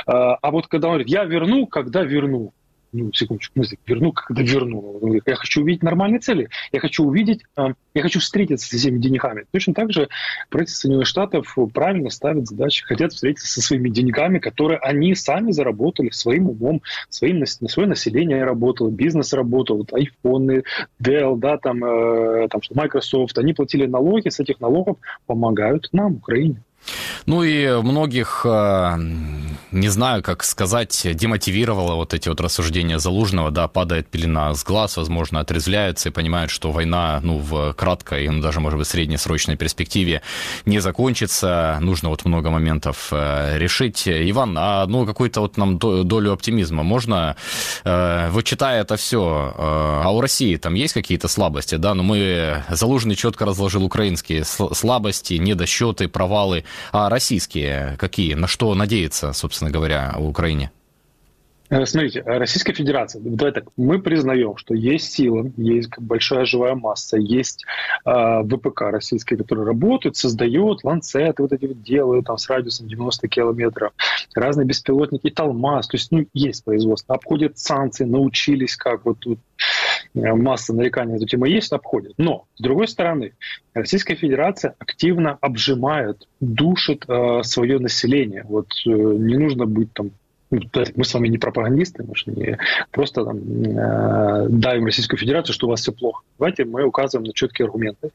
А, а вот когда он говорит, я верну, когда верну, ну, секундочку, мысли, верну, когда верну. Я хочу увидеть нормальные цели. Я хочу увидеть, а, я хочу встретиться с этими деньгами. Точно так же правительство Соединенных Штатов правильно ставит задачи, хотят встретиться со своими деньгами, которые они сами заработали своим умом, своим, на свое население работало, бизнес работал, вот айфоны, Dell, да, там, э, там, Microsoft, они платили налоги, с этих налогов помогают нам, Украине. Ну и многих, э, не знаю, как сказать, демотивировало вот эти вот рассуждения Залужного, да, падает пелена с глаз, возможно, отрезвляются и понимают, что война, ну, в краткой, ну, даже, может быть, среднесрочной перспективе не закончится, нужно вот много моментов э, решить. Иван, а, ну, какую-то вот нам долю оптимизма можно, э, вот читая это все, а у России там есть какие-то слабости, да, но мы, Залужный четко разложил украинские слабости, недосчеты, провалы, а российские какие? На что надеяться, собственно говоря, в Украине? Э, смотрите, Российская Федерация, давай так, мы признаем, что есть сила, есть большая живая масса, есть э, ВПК российские, которые работают, создают ланцеты, вот эти вот делают там с радиусом 90 километров, разные беспилотники, Талмаз, то есть ну, есть производство, обходят санкции, научились как вот тут Э, масса нареканий на эту тему есть, обходит. Но, с другой стороны, Российская Федерация активно обжимает, душит э, свое население. Вот э, не нужно быть там ну, мы с вами не пропагандисты, мы же не просто там, э, давим Российскую Федерацию, что у вас все плохо. Давайте мы указываем на четкие аргументы.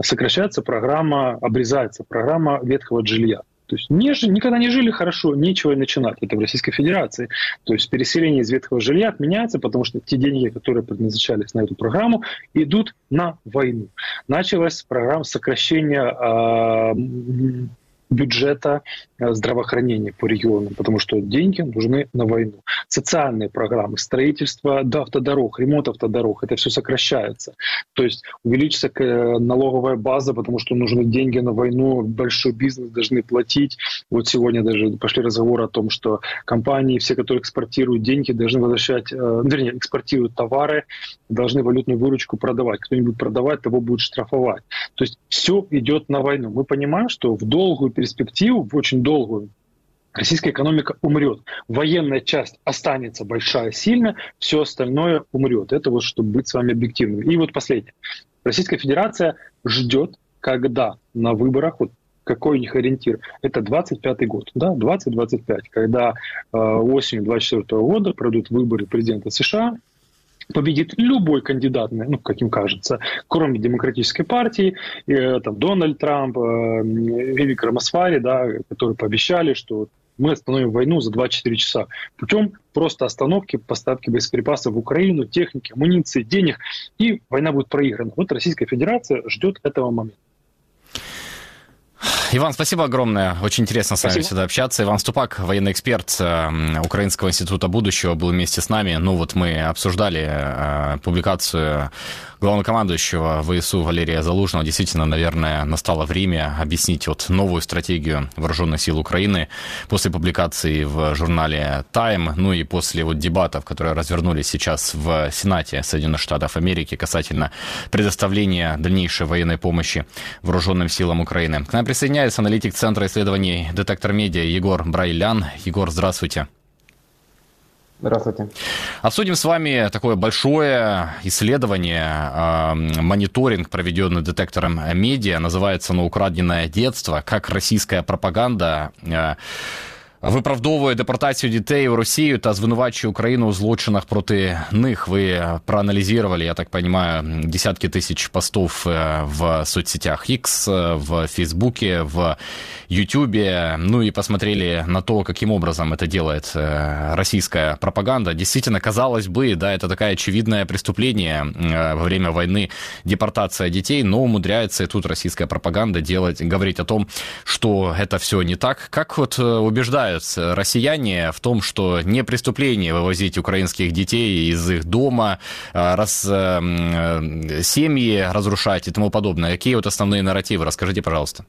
Сокращается программа, обрезается программа ветхого жилья. То есть не, никогда не жили хорошо, нечего и начинать. Это в Российской Федерации. То есть переселение из ветхого жилья отменяется, потому что те деньги, которые предназначались на эту программу, идут на войну. Началась программа сокращения э, бюджета э, здравоохранения по регионам, потому что деньги нужны на войну. Социальные программы, строительство автодорог, ремонт автодорог, это все сокращается. То есть увеличится э, налоговая база, потому что нужны деньги на войну, большой бизнес должны платить. Вот сегодня даже пошли разговоры о том, что компании, все, которые экспортируют деньги, должны возвращать, э, вернее, экспортируют товары, должны валютную выручку продавать. Кто-нибудь продавать, того будет штрафовать. То есть все идет на войну. Мы понимаем, что в долгую перспективу, в очень долгую, российская экономика умрет. Военная часть останется большая, сильная, все остальное умрет. Это вот, чтобы быть с вами объективным. И вот последнее. Российская Федерация ждет, когда на выборах, вот какой у них ориентир? Это 25 год, да, 2025, когда э, осенью 24 года пройдут выборы президента США, победит любой кандидат, ну, как им кажется, кроме демократической партии, э, там, Дональд Трамп, э, Вивик Рамасфари, да, которые пообещали, что мы остановим войну за 24 часа путем просто остановки поставки боеприпасов в Украину, техники, амуниции, денег, и война будет проиграна. Вот Российская Федерация ждет этого момента. Иван, спасибо огромное. Очень интересно с вами всегда общаться. Иван Ступак, военный эксперт э, Украинского института будущего, был вместе с нами. Ну вот мы обсуждали э, публикацию главнокомандующего ВСУ Валерия Залужного. Действительно, наверное, настало время объяснить вот новую стратегию вооруженных сил Украины после публикации в журнале Time, ну и после вот дебатов, которые развернулись сейчас в Сенате Соединенных Штатов Америки касательно предоставления дальнейшей военной помощи вооруженным силам Украины. К нам присоединяется аналитик Центра исследований «Детектор медиа» Егор Брайлян. Егор, здравствуйте. Здравствуйте. Обсудим с вами такое большое исследование, э, мониторинг, проведенный детектором медиа, называется оно «Украденное детство. Как российская пропаганда э, Виправдовує депортацію дітей у Росію та звинувачує Україну у злочинах проти них. Ви проанализировали, я так понимаю, десятки тысяч постов э, в соцсетях X, э, в Фейсбуке, в Ютубе, ну и посмотрели на то, каким образом это делает э, российская пропаганда. Действительно, казалось бы, да, это такое очевидное преступление во время войны депортация детей, но умудряется и тут российская пропаганда делать, говорить о том, что это все не так. Как вот убеждают убеждаются россияне в том, что не преступление вывозить украинских детей из их дома, а, раз, э, э, семьи разрушать и тому подобное. Какие вот основные нарративы? Расскажите, пожалуйста.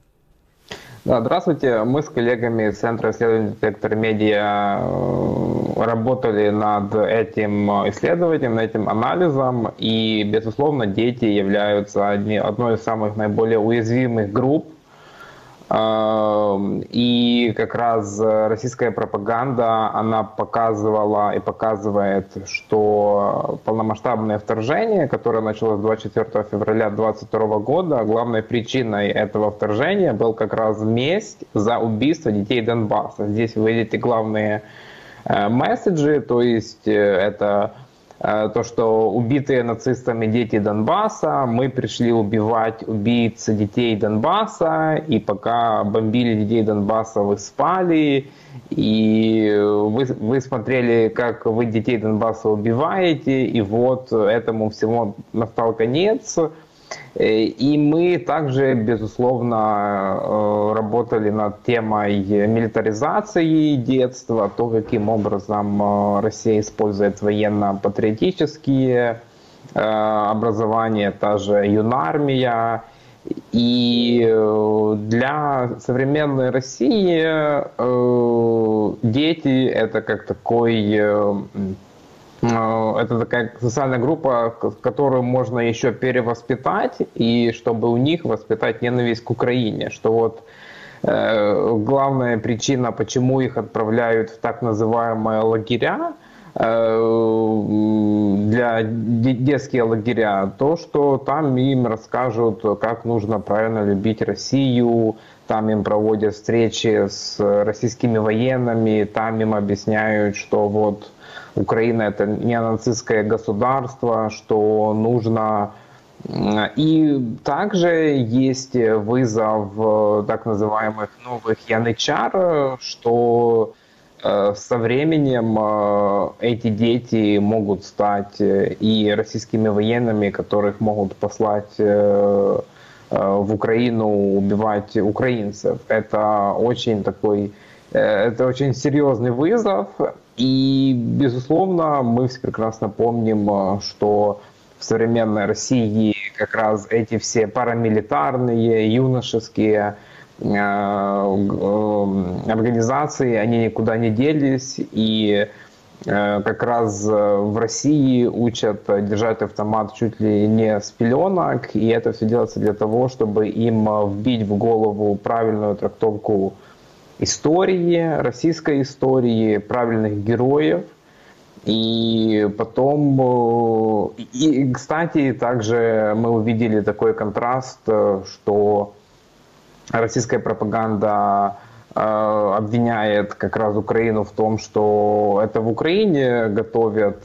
Да, здравствуйте. Мы с коллегами из Центра исследований детектор медиа э, работали над этим исследованием, над этим анализом, и, безусловно, дети являются одной из самых наиболее уязвимых групп и как раз российская пропаганда, она показывала и показывает, что полномасштабное вторжение, которое началось 24 февраля 2022 года, главной причиной этого вторжения был как раз месть за убийство детей Донбасса. Здесь вы видите главные э, месседжи, то есть э, это э, то, что убитые нацистами дети Донбасса, мы пришли убивать убийц детей Донбасса, и пока бомбили детей Донбасса, вы спали, и вы, вы смотрели, как вы детей Донбасса убиваете, и вот этому всему настал конец. Э, и мы также, безусловно, э, работали над темой милитаризации детства, то, каким образом э, Россия использует военно-патриотические образования, та же юнармия. И для современной России дети это как такой это такая социальная группа, которую можно еще перевоспитать, и чтобы у них воспитать ненависть к Украине, что вот э, главная причина, почему их отправляют в так называемые лагеря, э, для детские лагеря, то, что там им расскажут, как нужно правильно любить Россию, там им проводят встречи с российскими военными, там им объясняют, что вот Украина это не нацистское государство, что нужно и также есть вызов э, так называемых новых янычар, что э, со временем э, эти дети могут стать и российскими военными, которых могут послать в Украину убивать украинцев. Это очень такой, это очень серьезный вызов, и, безусловно, мы все прекрасно помним, э, что в современной России как раз эти все парамилитарные, юношеские э, э, организации, они никуда не делись, и как раз в России учат держать автомат чуть ли не с пеленок, и это все делается для того, чтобы им вбить в голову правильную трактовку истории, российской истории, правильных героев. И потом, э, и, кстати, также мы увидели такой контраст, э, что российская пропаганда э, обвиняет как раз Украину в том, что это в Украине готовят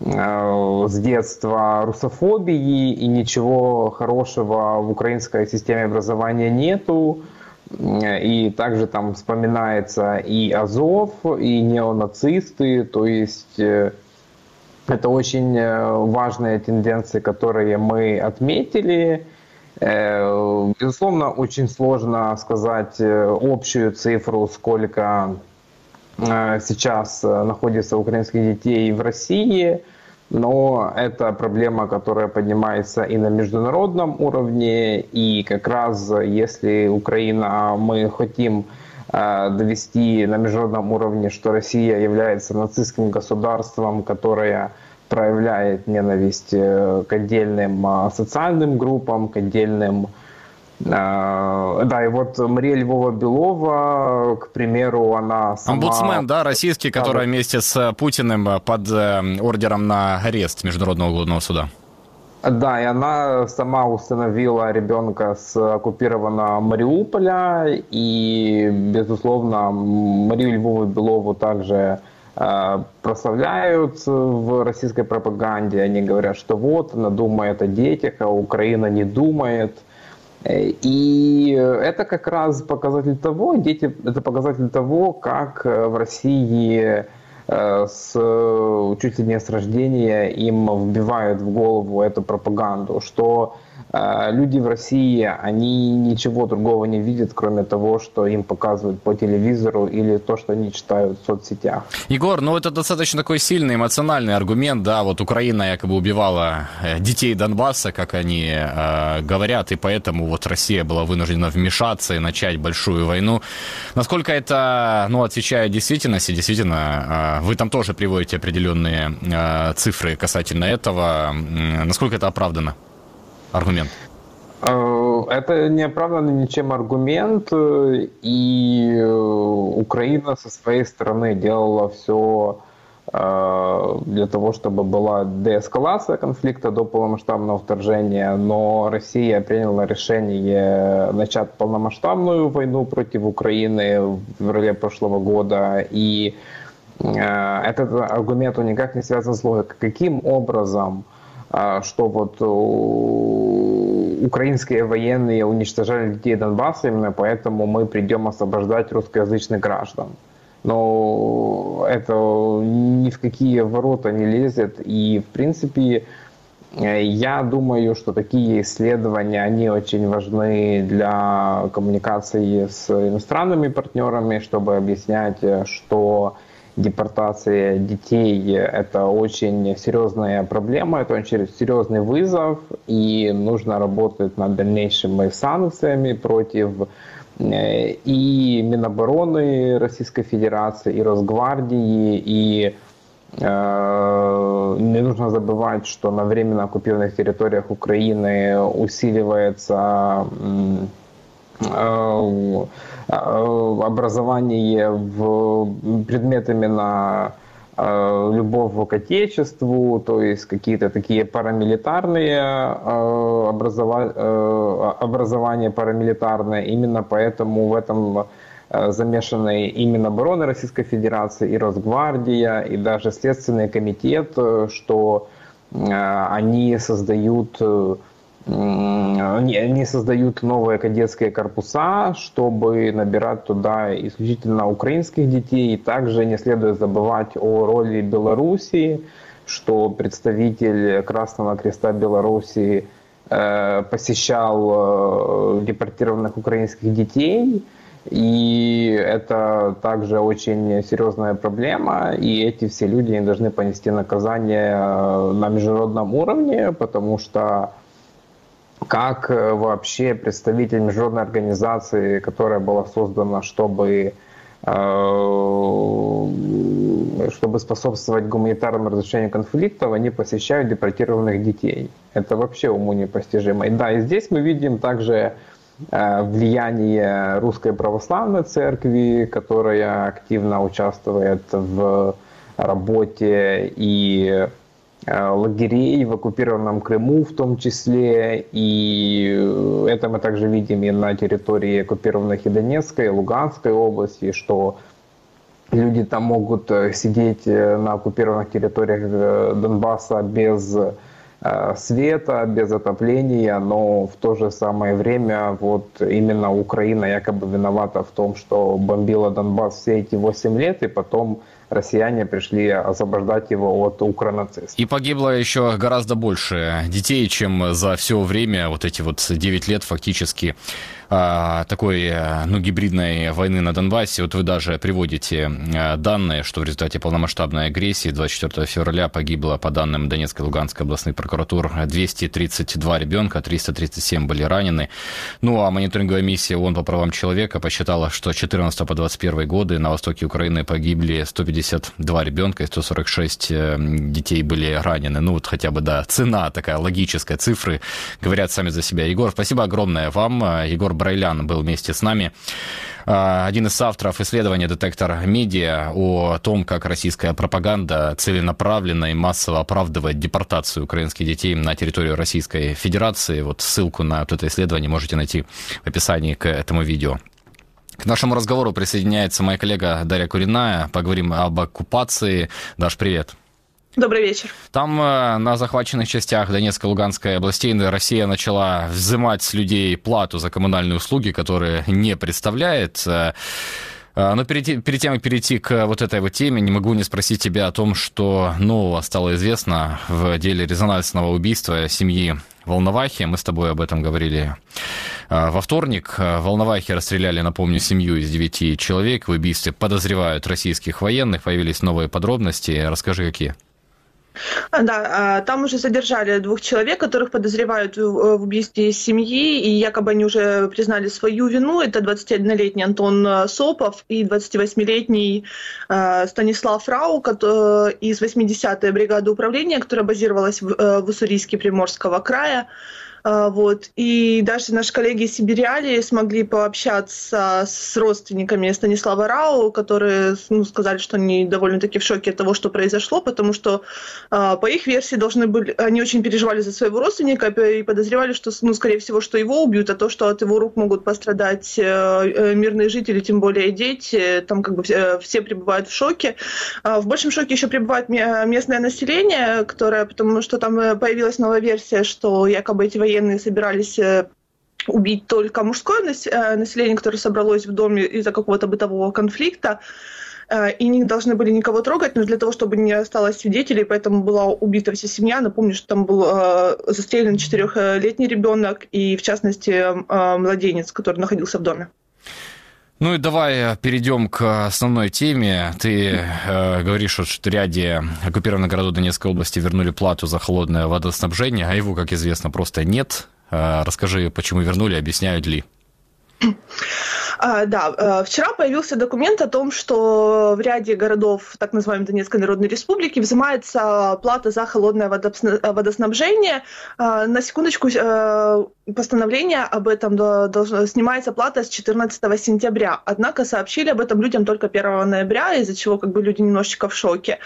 с детства русофобии и ничего хорошего в украинской системе образования нету. И также там вспоминается и Азов, и неонацисты, то есть э, это очень э, важные тенденции, которые мы отметили. Э, безусловно, очень сложно сказать общую цифру, сколько сейчас находится украинских детей в России – но это проблема, которая поднимается и на международном уровне, и как раз если Украина, мы хотим э, довести на международном уровне, что Россия является нацистским государством, которое проявляет ненависть э, к отдельным э, социальным группам, к отдельным а, да, и вот Мария Львова Белова, к примеру, она сама... Омбудсмен, да, российский, который да, вместе с Путиным под э, ордером на арест Международного уголовного суда. Да, и она сама установила ребенка с оккупированного Мариуполя, и, безусловно, Марию Львову Белову также э, прославляют в российской пропаганде. Они говорят, что вот, она думает о детях, а Украина не думает – и это как раз показатель того, дети, это показатель того, как в России э, с, чуть ли не с рождения им вбивают в голову эту пропаганду, что Э, люди в России, они ничего другого не видят, кроме того, что им показывают по телевизору или то, что они читают в соцсетях. Егор, ну это достаточно такой сильный эмоциональный аргумент, да, вот Украина якобы убивала э, детей Донбасса, как они э, говорят, и поэтому вот Россия была вынуждена вмешаться и начать большую войну. Насколько это, ну, отвечает действительности, действительно, э, вы там тоже приводите определенные э, цифры касательно этого, э, насколько это оправдано? Аргумент? Э, это не оправданный ничем аргумент, и э, Украина со своей стороны делала все э, для того, чтобы была деэскалация конфликта до полномасштабного вторжения, но Россия приняла решение начать полномасштабную войну против Украины в феврале прошлого года, и этот аргумент он никак не связан с логикой. Каким образом что вот украинские военные уничтожали детей Донбасса, именно поэтому мы придем освобождать русскоязычных граждан. Но это ни в какие ворота не лезет. И, в принципе, я думаю, что такие исследования, они очень важны для коммуникации с иностранными партнерами, чтобы объяснять, что депортация детей – это очень серьезная проблема, это очень серьезный вызов, и нужно работать над дальнейшими санкциями против э, и Минобороны Российской Федерации, и Росгвардии, и э, не нужно забывать, что на временно оккупированных территориях Украины усиливается Э, образование в предметами на э, любовь к отечеству, то есть какие-то такие парамилитарные э, образования парамилитарные. Именно поэтому в этом замешаны именно обороны Российской Федерации, и Росгвардия, и даже Следственный комитет, что они создают они создают новые кадетские корпуса, чтобы набирать туда исключительно украинских детей. Также не следует забывать о роли Белоруссии, что представитель Красного Креста Белоруссии э, посещал э, депортированных украинских детей. И это также очень серьезная проблема, и эти все люди не должны понести наказание э, на международном уровне, потому что как э, вообще представитель международной организации, которая была создана, чтобы э, чтобы способствовать гуманитарному разрешению конфликтов, они посещают депортированных детей. Это вообще уму непостижимо. И да, и здесь мы видим также э, влияние Русской Православной Церкви, которая активно участвует в работе и лагерей в оккупированном Крыму в том числе. И это мы также видим и на территории оккупированных и Донецкой, и Луганской области, что люди там могут э, сидеть э, на оккупированных территориях Донбасса без света, без отопления, но в то же самое время вот именно Украина якобы виновата в том, что бомбила Донбасс все эти 8 лет, и потом россияне пришли освобождать его от укронацистов. И погибло еще гораздо больше детей, чем за все время, вот эти вот 9 лет фактически а, такой, э, ну, гибридной войны на Донбассе. Вот вы даже приводите э, данные, что в результате полномасштабной агрессии 24 февраля погибло, по данным Донецкой и Луганской областной прокуратур, 232 ребенка, 337 были ранены. Ну, а мониторинговая миссия ООН по правам человека посчитала, что с 14 по 21 годы на востоке Украины погибли 152 ребенка и 146 э, детей были ранены. Ну, вот хотя бы, да, цена такая логическая, цифры говорят сами за себя. Егор, спасибо огромное вам. Егор Брайлян был вместе с нами. А, один из авторов исследования «Детектор медиа» о том, как российская пропаганда целенаправленно и массово оправдывает депортацию украинских детей на территорию Российской Федерации. Вот ссылку на вот это исследование можете найти в описании к этому видео. К нашему разговору присоединяется моя коллега Дарья Куриная. Поговорим об оккупации. Даш, привет. Добрый вечер. Там э, на захваченных частях Донецкой и Луганской областей Россия начала взимать с людей плату за коммунальные услуги, которые не представляет. Э, э, но перед, перед тем, как перейти к вот этой вот теме, не могу не спросить тебя о том, что нового стало известно в деле резонансного убийства семьи Волновахи. Мы с тобой об этом говорили во вторник. Волновахи расстреляли, напомню, семью из девяти человек. В убийстве подозревают российских военных. Появились новые подробности. Расскажи, какие? Да, а, там уже задержали двух человек, которых подозревают в убийстве семьи, и якобы они уже признали свою вину. Это 21-летний Антон а, Сопов и 28-летний а, Станислав Рау из 80-й бригады управления, которая базировалась в Уссурийске Приморского края. А, вот. И даже наши коллеги из Сибириали смогли пообщаться с родственниками Станислава Рау, которые ну, сказали, что они довольно-таки в шоке от того, что произошло, потому что а, по их версии должны были, они очень переживали за своего родственника и подозревали, что, ну, скорее всего, что его убьют, а то, что от его рук могут пострадать э, э, мирные жители, тем более дети, там как бы все, все пребывают в шоке. А, в большем шоке еще пребывает местное население, которое, потому что там э, появилась новая версия, что якобы эти военные собирались убить только мужское население, которое собралось в доме из-за какого-то бытового конфликта. Э, и не должны были никого трогать, но для того, чтобы не осталось свидетелей, поэтому была убита вся семья. Напомню, что там был э, застрелен четырехлетний ребенок и, в частности, э, младенец, который находился в доме. Ну и давай перейдем к основной теме. Ты э, говоришь, что в ряде оккупированных городов Донецкой области вернули плату за холодное водоснабжение, а его, как известно, просто нет. Э, расскажи, почему вернули, объясняют ли? А, да, э, вчера появился документ о том, что в ряде городов так называемой Донецкой Народной Республики взимается плата за холодное водоснабжение. А, на секундочку, э, постановление об этом должно, снимается плата с 14 сентября. Однако сообщили об этом людям только 1 ноября, из-за чего как бы люди немножечко в шоке.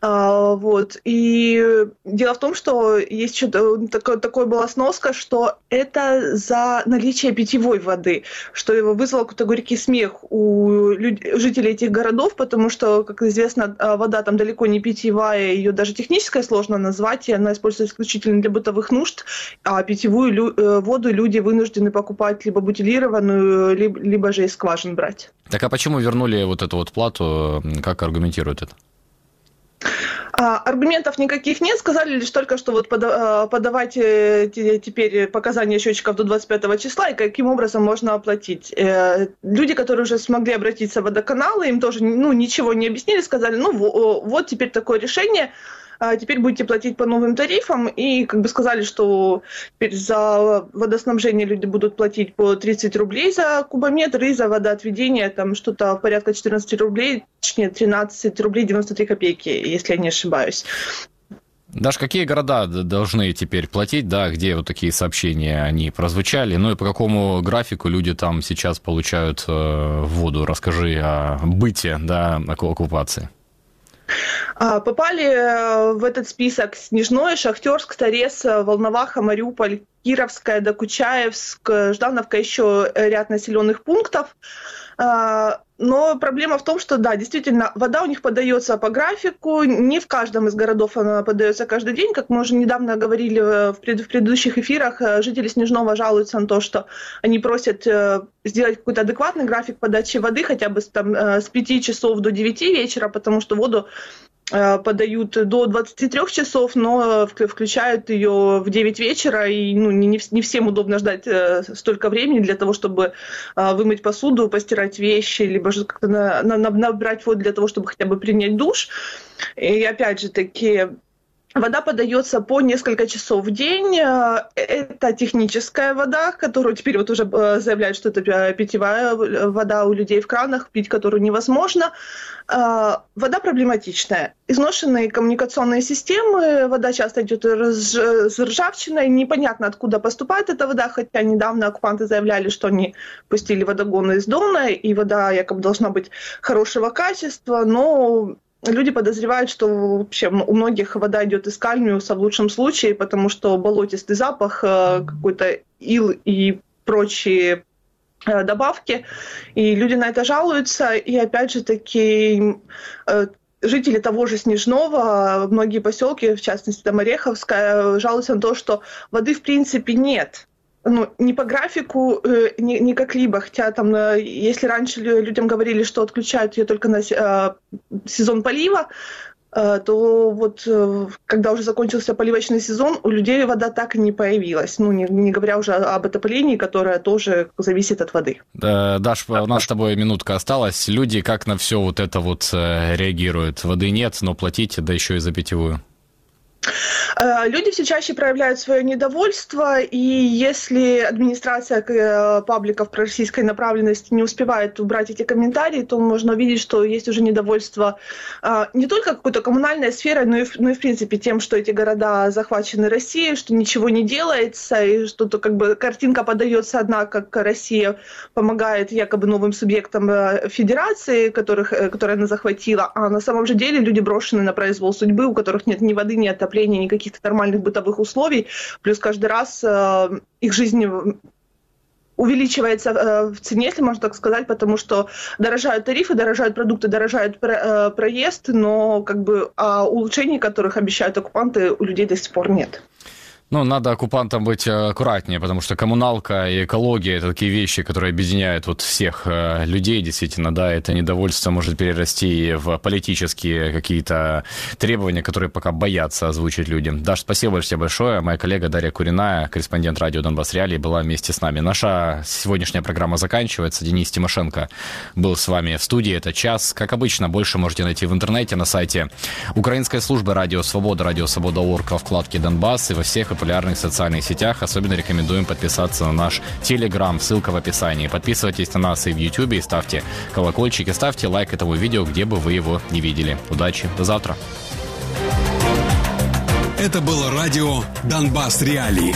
А, вот. И дело в том, что есть что-то, такое, такое была сноска, что это за наличие питьевой воды, что его вызвало какой-то горький смех у жителей этих городов, потому что, как известно, а, вода там далеко не питьевая, ее даже техническое сложно назвать, и она используется исключительно для бытовых нужд, а питьевую э, воду люди вынуждены покупать либо бутилированную, либо, либо же из скважин брать. Так а почему вернули вот эту вот плату? Как аргументируют это? А, аргументов никаких нет, сказали лишь только, что вот а, подавайте теперь показания счетчиков до 25 числа и каким образом можно оплатить. Э, люди, которые уже смогли обратиться в водоканалы, им тоже ну, ничего не объяснили, сказали, ну вот теперь такое решение, теперь будете платить по новым тарифам, и как бы сказали, что теперь за водоснабжение люди будут платить по 30 рублей за кубометр, и за водоотведение там что-то порядка 14 рублей, точнее 13 рублей 93 копейки, если я не ошибаюсь. Даш, какие города должны теперь платить, да, где вот такие сообщения они прозвучали, ну и по какому графику люди там сейчас получают э, воду? Расскажи о быте, да, оккупации. А, попали э, в этот список Снежной, Шахтерск, Торез, Волноваха, Мариуполь, Кировская, Докучаевск, Ждановка, еще ряд населенных пунктов. Но проблема в том, что да, действительно, вода у них подается по графику, не в каждом из городов она подается каждый день, как мы уже недавно говорили в, пред, в предыдущих эфирах, э, жители Снежного жалуются на то, что они просят э, сделать какой-то адекватный график подачи воды хотя бы там, с 5 часов до 9 вечера, потому что воду Э, подают до 23 часов, но включают ее в 9 вечера, и ну, не, не всем удобно ждать э, столько времени для того, чтобы э, вымыть посуду, постирать вещи, либо же как-то на, на, набрать воду для того, чтобы хотя бы принять душ. И опять же таки, Вода подается по несколько часов в день. Это техническая вода, которую теперь вот уже заявляют, что это питьевая вода у людей в кранах, пить которую невозможно. Вода проблематичная. Изношенные коммуникационные системы, вода часто идет с ржавчиной, непонятно откуда поступает эта вода, хотя недавно оккупанты заявляли, что они пустили водогоны из Дона, и вода якобы должна быть хорошего качества, но люди подозревают, что вообще у многих вода идет из кальмиуса в лучшем случае, потому что болотистый запах, э, какой-то ил и прочие Э, добавки, и люди на это жалуются, и опять же таки э, жители того же Снежного, многие поселки, в частности там Ореховская, жалуются на то, что воды в принципе нет. Ну, не по графику, э, не, не как-либо, хотя там, если раньше людям говорили, что отключают ее только на сезон полива, Э, то вот э, когда уже закончился поливочный сезон, у людей вода так и не появилась. Ну, не, не говоря уже об отоплении, которое тоже зависит от воды. Да, Даш, у нас с тобой минутка осталась. Люди как на все вот это вот э, реагируют? Воды нет, но платить, да еще и за питьевую. Э, люди все чаще проявляют свое недовольство, и если администрация э, пабликов пророссийской направленности не успевает убрать эти комментарии, то можно увидеть, что есть уже недовольство э, не только какой-то коммунальной сферой, но и, но и в принципе тем, что эти города захвачены Россией, что ничего не делается, и что-то как бы картинка подается одна, как Россия помогает якобы новым субъектам федерации, которых, которые она захватила, а на самом же деле люди брошены на произвол судьбы, у которых нет ни воды, ни отопления, никаких каких-то нормальных бытовых условий, плюс каждый раз э, их жизнь увеличивается э, в цене, если можно так сказать, потому что дорожают тарифы, дорожают продукты, дорожает э, проезд, но как бы а улучшений, которых обещают оккупанты, у людей до сих пор нет. Ну, надо оккупантам быть э, аккуратнее, потому что коммуналка и экология – это такие вещи, которые объединяют вот всех э, людей, действительно, да, это недовольство может перерасти в политические какие-то требования, которые пока боятся озвучить люди. Даш, спасибо тебе большое. Моя коллега Дарья Куриная, корреспондент радио «Донбасс Реалии», была вместе с нами. Наша сегодняшняя программа заканчивается. Денис Тимошенко был с вами в студии. Это час. Как обычно, больше можете найти в интернете на сайте Украинской службы «Радио Свобода», «Радио Свобода.орг» во вкладке «Донбасс» и во всех популярных социальных сетях. Особенно рекомендуем подписаться на наш Телеграм, ссылка в описании. Подписывайтесь на нас и в Ютубе, и ставьте колокольчик, и ставьте лайк этому видео, где бы вы его не видели. Удачи, до завтра. Это было радио «Донбасс Реалии».